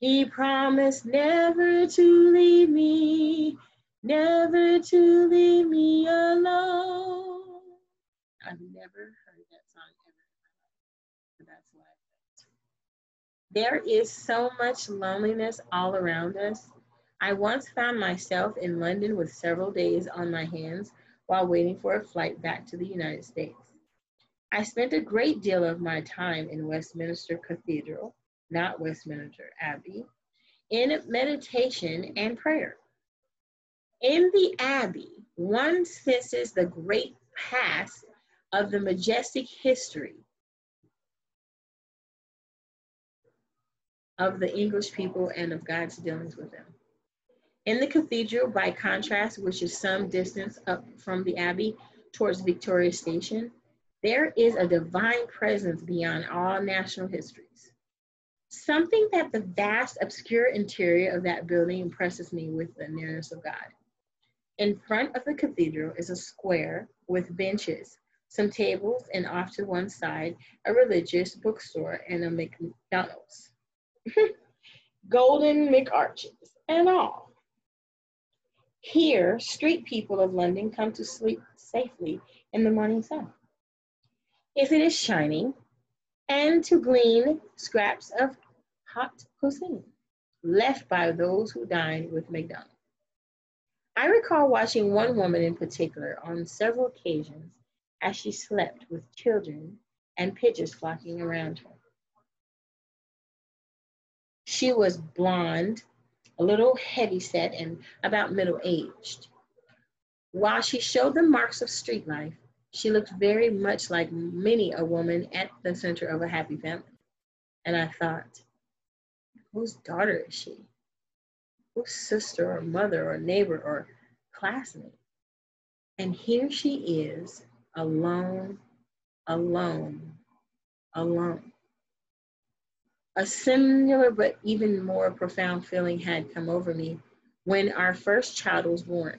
He promised never to leave me, never to leave me alone. I've never heard that song ever that's felt. There is so much loneliness all around us. I once found myself in London with several days on my hands while waiting for a flight back to the United States. I spent a great deal of my time in Westminster Cathedral, not Westminster Abbey, in meditation and prayer. In the Abbey, one senses the great past of the majestic history of the English people and of God's dealings with them. In the cathedral, by contrast, which is some distance up from the Abbey towards Victoria Station, there is a divine presence beyond all national histories. Something that the vast, obscure interior of that building impresses me with the nearness of God. In front of the cathedral is a square with benches, some tables, and off to one side, a religious bookstore and a McDonald's. Golden McArches and all. Here, street people of London come to sleep safely in the morning sun. If it is shining, and to glean scraps of hot cuisine left by those who dine with McDonald's. I recall watching one woman in particular on several occasions as she slept with children and pigeons flocking around her. She was blonde, a little heavy set, and about middle aged. While she showed the marks of street life, she looked very much like many a woman at the center of a happy family. And I thought, whose daughter is she? Sister or mother or neighbor or classmate. And here she is, alone, alone, alone. A similar but even more profound feeling had come over me when our first child was born.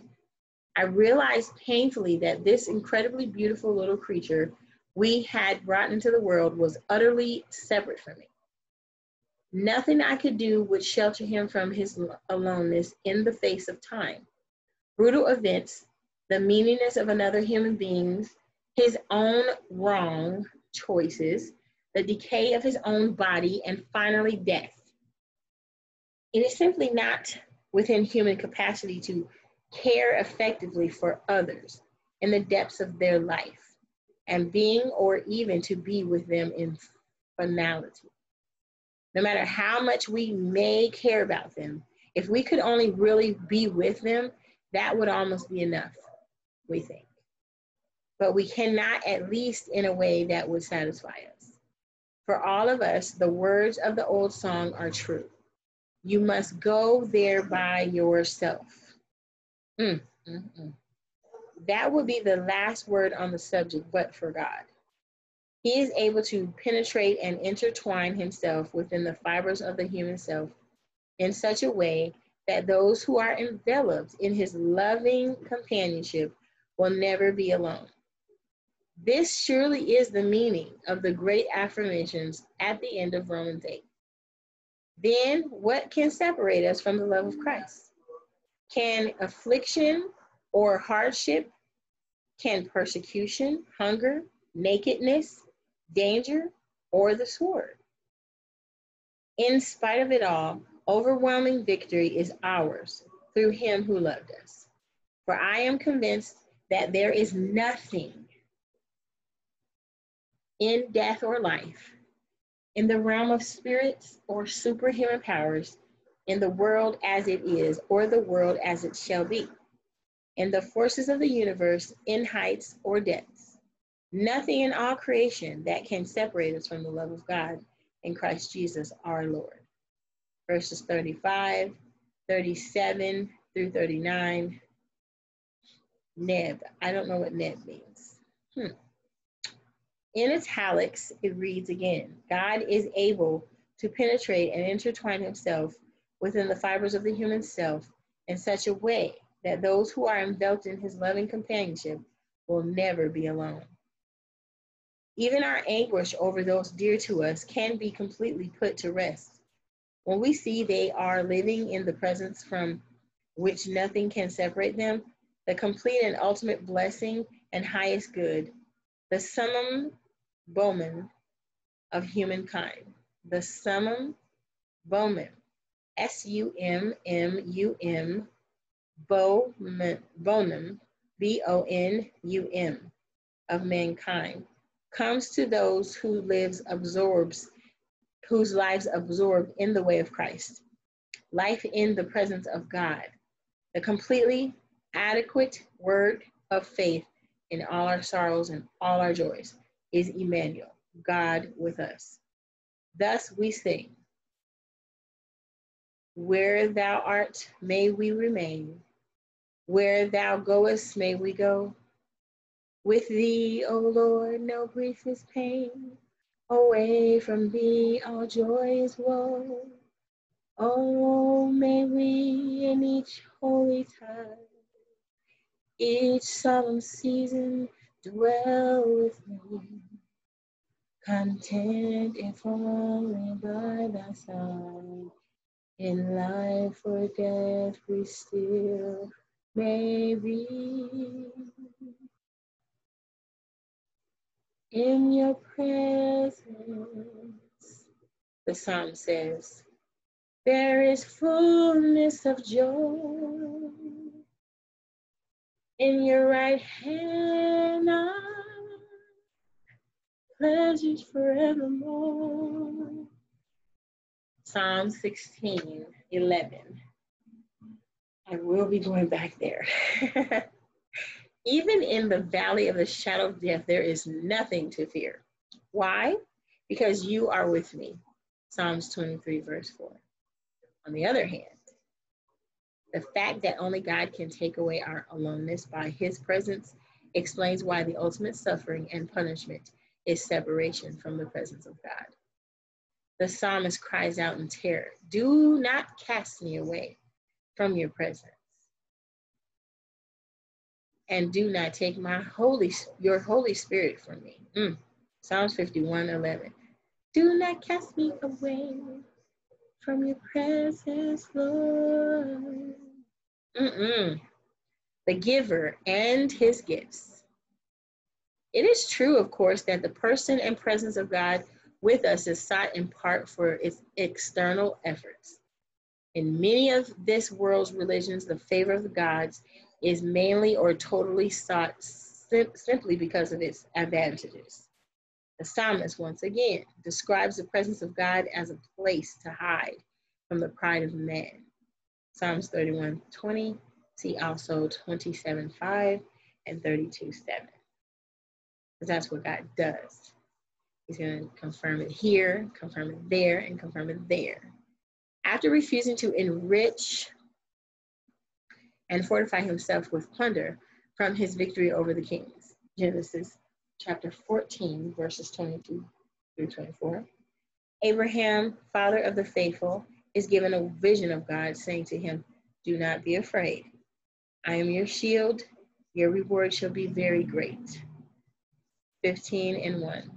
I realized painfully that this incredibly beautiful little creature we had brought into the world was utterly separate from me. Nothing I could do would shelter him from his aloneness in the face of time. Brutal events, the meaningless of another human being's, his own wrong choices, the decay of his own body, and finally death. It is simply not within human capacity to care effectively for others in the depths of their life and being or even to be with them in finality. No matter how much we may care about them, if we could only really be with them, that would almost be enough, we think. But we cannot, at least in a way that would satisfy us. For all of us, the words of the old song are true. You must go there by yourself. Mm, mm, mm. That would be the last word on the subject, but for God. He is able to penetrate and intertwine himself within the fibers of the human self in such a way that those who are enveloped in his loving companionship will never be alone. This surely is the meaning of the great affirmations at the end of Romans 8. Then what can separate us from the love of Christ? Can affliction or hardship? Can persecution, hunger, nakedness, danger, or the sword? In spite of it all, overwhelming victory is ours through him who loved us. For I am convinced that there is nothing in death or life in the realm of spirits or superhuman powers, in the world as it is, or the world as it shall be, in the forces of the universe, in heights or depths. Nothing in all creation that can separate us from the love of God in Christ Jesus our Lord. Verses 35, 37 through 39. Neb. I don't know what Neb means. Hmm. In italics, it reads again God is able to penetrate and intertwine himself within the fibers of the human self in such a way that those who are enveloped in his loving companionship will never be alone. Even our anguish over those dear to us can be completely put to rest. When we see they are living in the presence from which nothing can separate them, the complete and ultimate blessing and highest good, the summum bonum of humankind. The summum bonum, S U M M U M, Bonum, B O N U M, of mankind, comes to those who lives absorbs, whose lives absorb in the way of Christ. Life in the presence of God, the completely adequate word of faith in all our sorrows and all our joys is Emmanuel, God with us. Thus we sing, Where thou art, may we remain. Where thou goest, may we go. With thee, O Lord, no grief is pain. Away from thee, all joy is woe. Oh, may we in each holy time, each solemn season, dwell with thee. Content if only by thy side. In life or death we still may be. In your presence, the psalm says, there is fullness of joy in your right hand are pleasures forevermore. Psalm 16, 11. I will be going back there. Even in the valley of the shadow of death, there is nothing to fear. Why? Because you are with me. Psalms 23, verse 4. On the other hand, the fact that only God can take away our aloneness by his presence explains why the ultimate suffering and punishment is separation from the presence of God. The psalmist cries out in terror, Do not cast me away from your presence. And do not take my holy your Holy Spirit from me. Mm. Psalms 51, 11. Do not cast me away from your presence, Lord. Mm-mm. The giver and his gifts. It is true, of course, that the person and presence of God with us is sought in part for its external efforts. In many of this world's religions, the favor of the gods is mainly or totally sought sim- simply because of its advantages. The psalmist, once again, describes the presence of God as a place to hide from the pride of man. Psalms 31 20, see also 27 5 and 32 7. Because that's what God does. He's going to confirm it here, confirm it there, and confirm it there. After refusing to enrich and fortify himself with plunder from his victory over the kings. Genesis chapter 14, verses 22 through 24. Abraham, father of the faithful, is given a vision of God, saying to him, Do not be afraid. I am your shield. Your reward shall be very great. 15 and 1.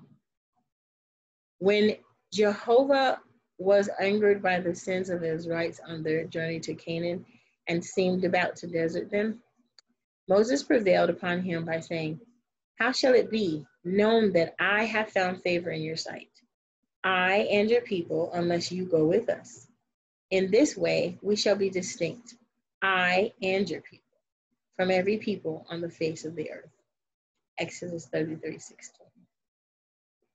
When Jehovah was angered by the sins of the Israelites on their journey to Canaan and seemed about to desert them, Moses prevailed upon him by saying, How shall it be known that I have found favor in your sight, I and your people, unless you go with us? In this way we shall be distinct, I and your people, from every people on the face of the earth. Exodus 33 16.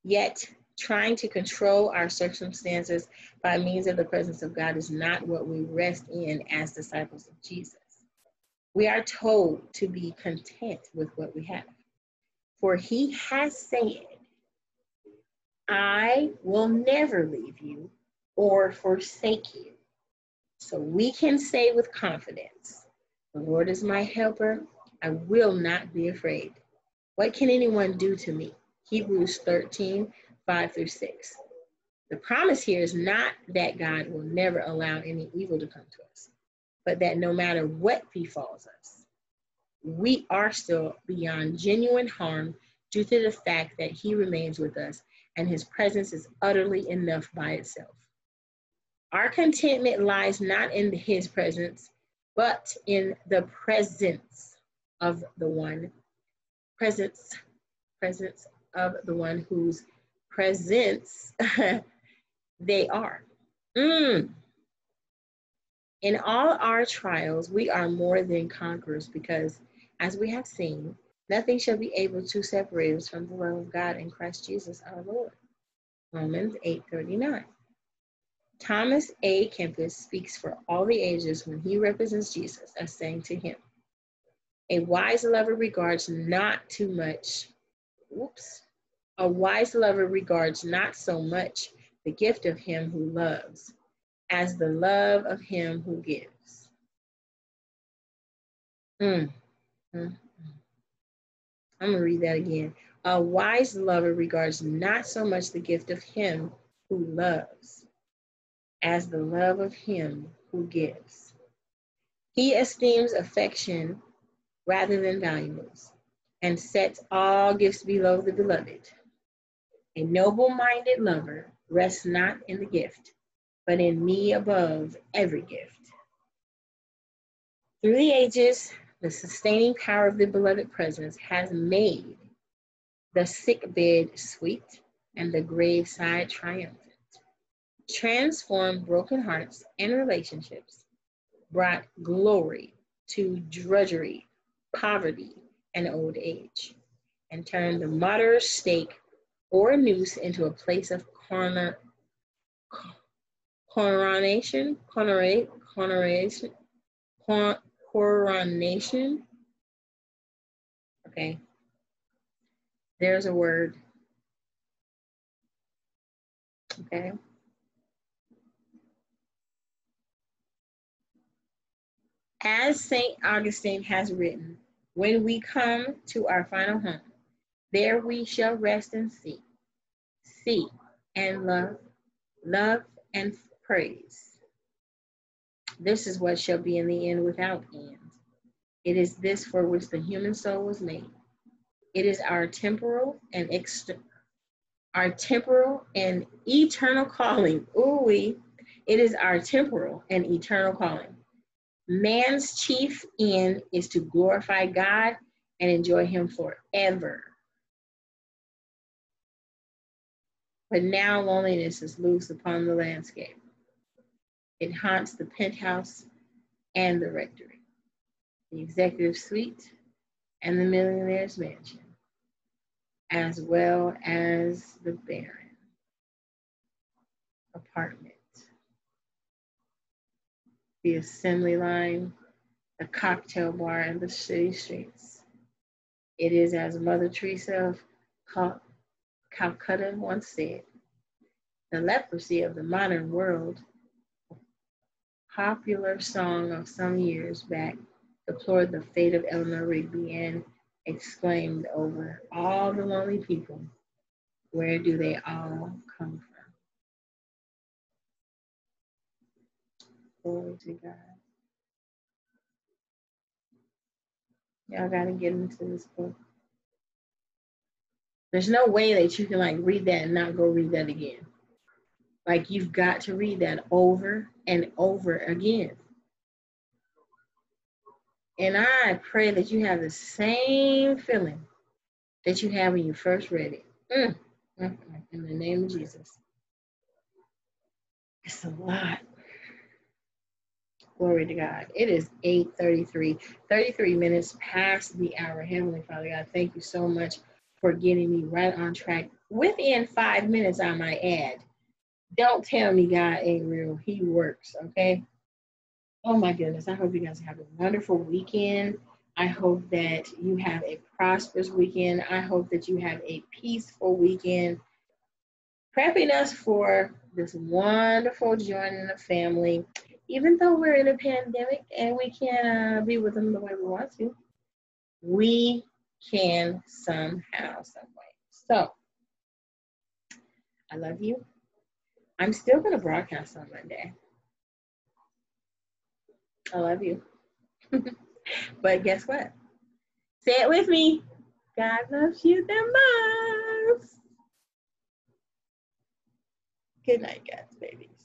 Yet, trying to control our circumstances by means of the presence of God is not what we rest in as disciples of Jesus. We are told to be content with what we have. For he has said, I will never leave you or forsake you. So we can say with confidence, The Lord is my helper. I will not be afraid. What can anyone do to me? Hebrews 13, 5 through 6. The promise here is not that God will never allow any evil to come to us, but that no matter what befalls us, we are still beyond genuine harm due to the fact that He remains with us and His presence is utterly enough by itself. Our contentment lies not in His presence, but in the presence of the one, presence, presence of the one whose presence they are. Mm. In all our trials, we are more than conquerors because, as we have seen, nothing shall be able to separate us from the love of God in Christ Jesus our Lord. Romans 8:39. Thomas à Kempis speaks for all the ages when he represents Jesus as saying to him, A wise lover regards not too much, whoops, a wise lover regards not so much the gift of him who loves as the love of him who gives. Mm. Mm. I'm going to read that again. A wise lover regards not so much the gift of him who loves as the love of him who gives. He esteems affection rather than valuables and sets all gifts below the beloved. A noble minded lover rests not in the gift, but in me above every gift. Through the ages, the sustaining power of the beloved presence has made the sick bed sweet and the graveside triumphant, transformed broken hearts and relationships, brought glory to drudgery, poverty, and old age, and turned the martyr's stake or a noose into a place of corner, coronation, coronation, coronation, coronation. Okay. There's a word. Okay. As St. Augustine has written, when we come to our final home, there we shall rest and see, see and love, love and praise. This is what shall be in the end without end. It is this for which the human soul was made. It is our temporal and our temporal and eternal calling. Ooh, we It is our temporal and eternal calling. Man's chief end is to glorify God and enjoy Him forever. But now loneliness is loose upon the landscape. It haunts the penthouse and the rectory, the executive suite, and the millionaire's mansion, as well as the barren apartment, the assembly line, the cocktail bar, and the city streets. It is as Mother Teresa of Calcutta once said, the leprosy of the modern world, a popular song of some years back, deplored the fate of Eleanor Rigby and exclaimed over all the lonely people, where do they all come from? Glory to God. Y'all got to get into this book. There's no way that you can like read that and not go read that again. Like you've got to read that over and over again. And I pray that you have the same feeling that you had when you first read it. Mm, In the name of Jesus. It's a lot. Glory to God. It is 8:33, 33 minutes past the hour. Heavenly Father God, thank you so much for getting me right on track. Within five minutes, I might add. Don't tell me God ain't real. He works, okay? Oh my goodness. I hope you guys have a wonderful weekend. I hope that you have a prosperous weekend. I hope that you have a peaceful weekend. Prepping us for this wonderful joining the family. Even though we're in a pandemic and we can't uh, be with them the way we want to, we can somehow, some way. So, I love you. I'm still going to broadcast on Monday. I love you. but guess what? Say it with me. God loves you the most. Good night, guys, babies.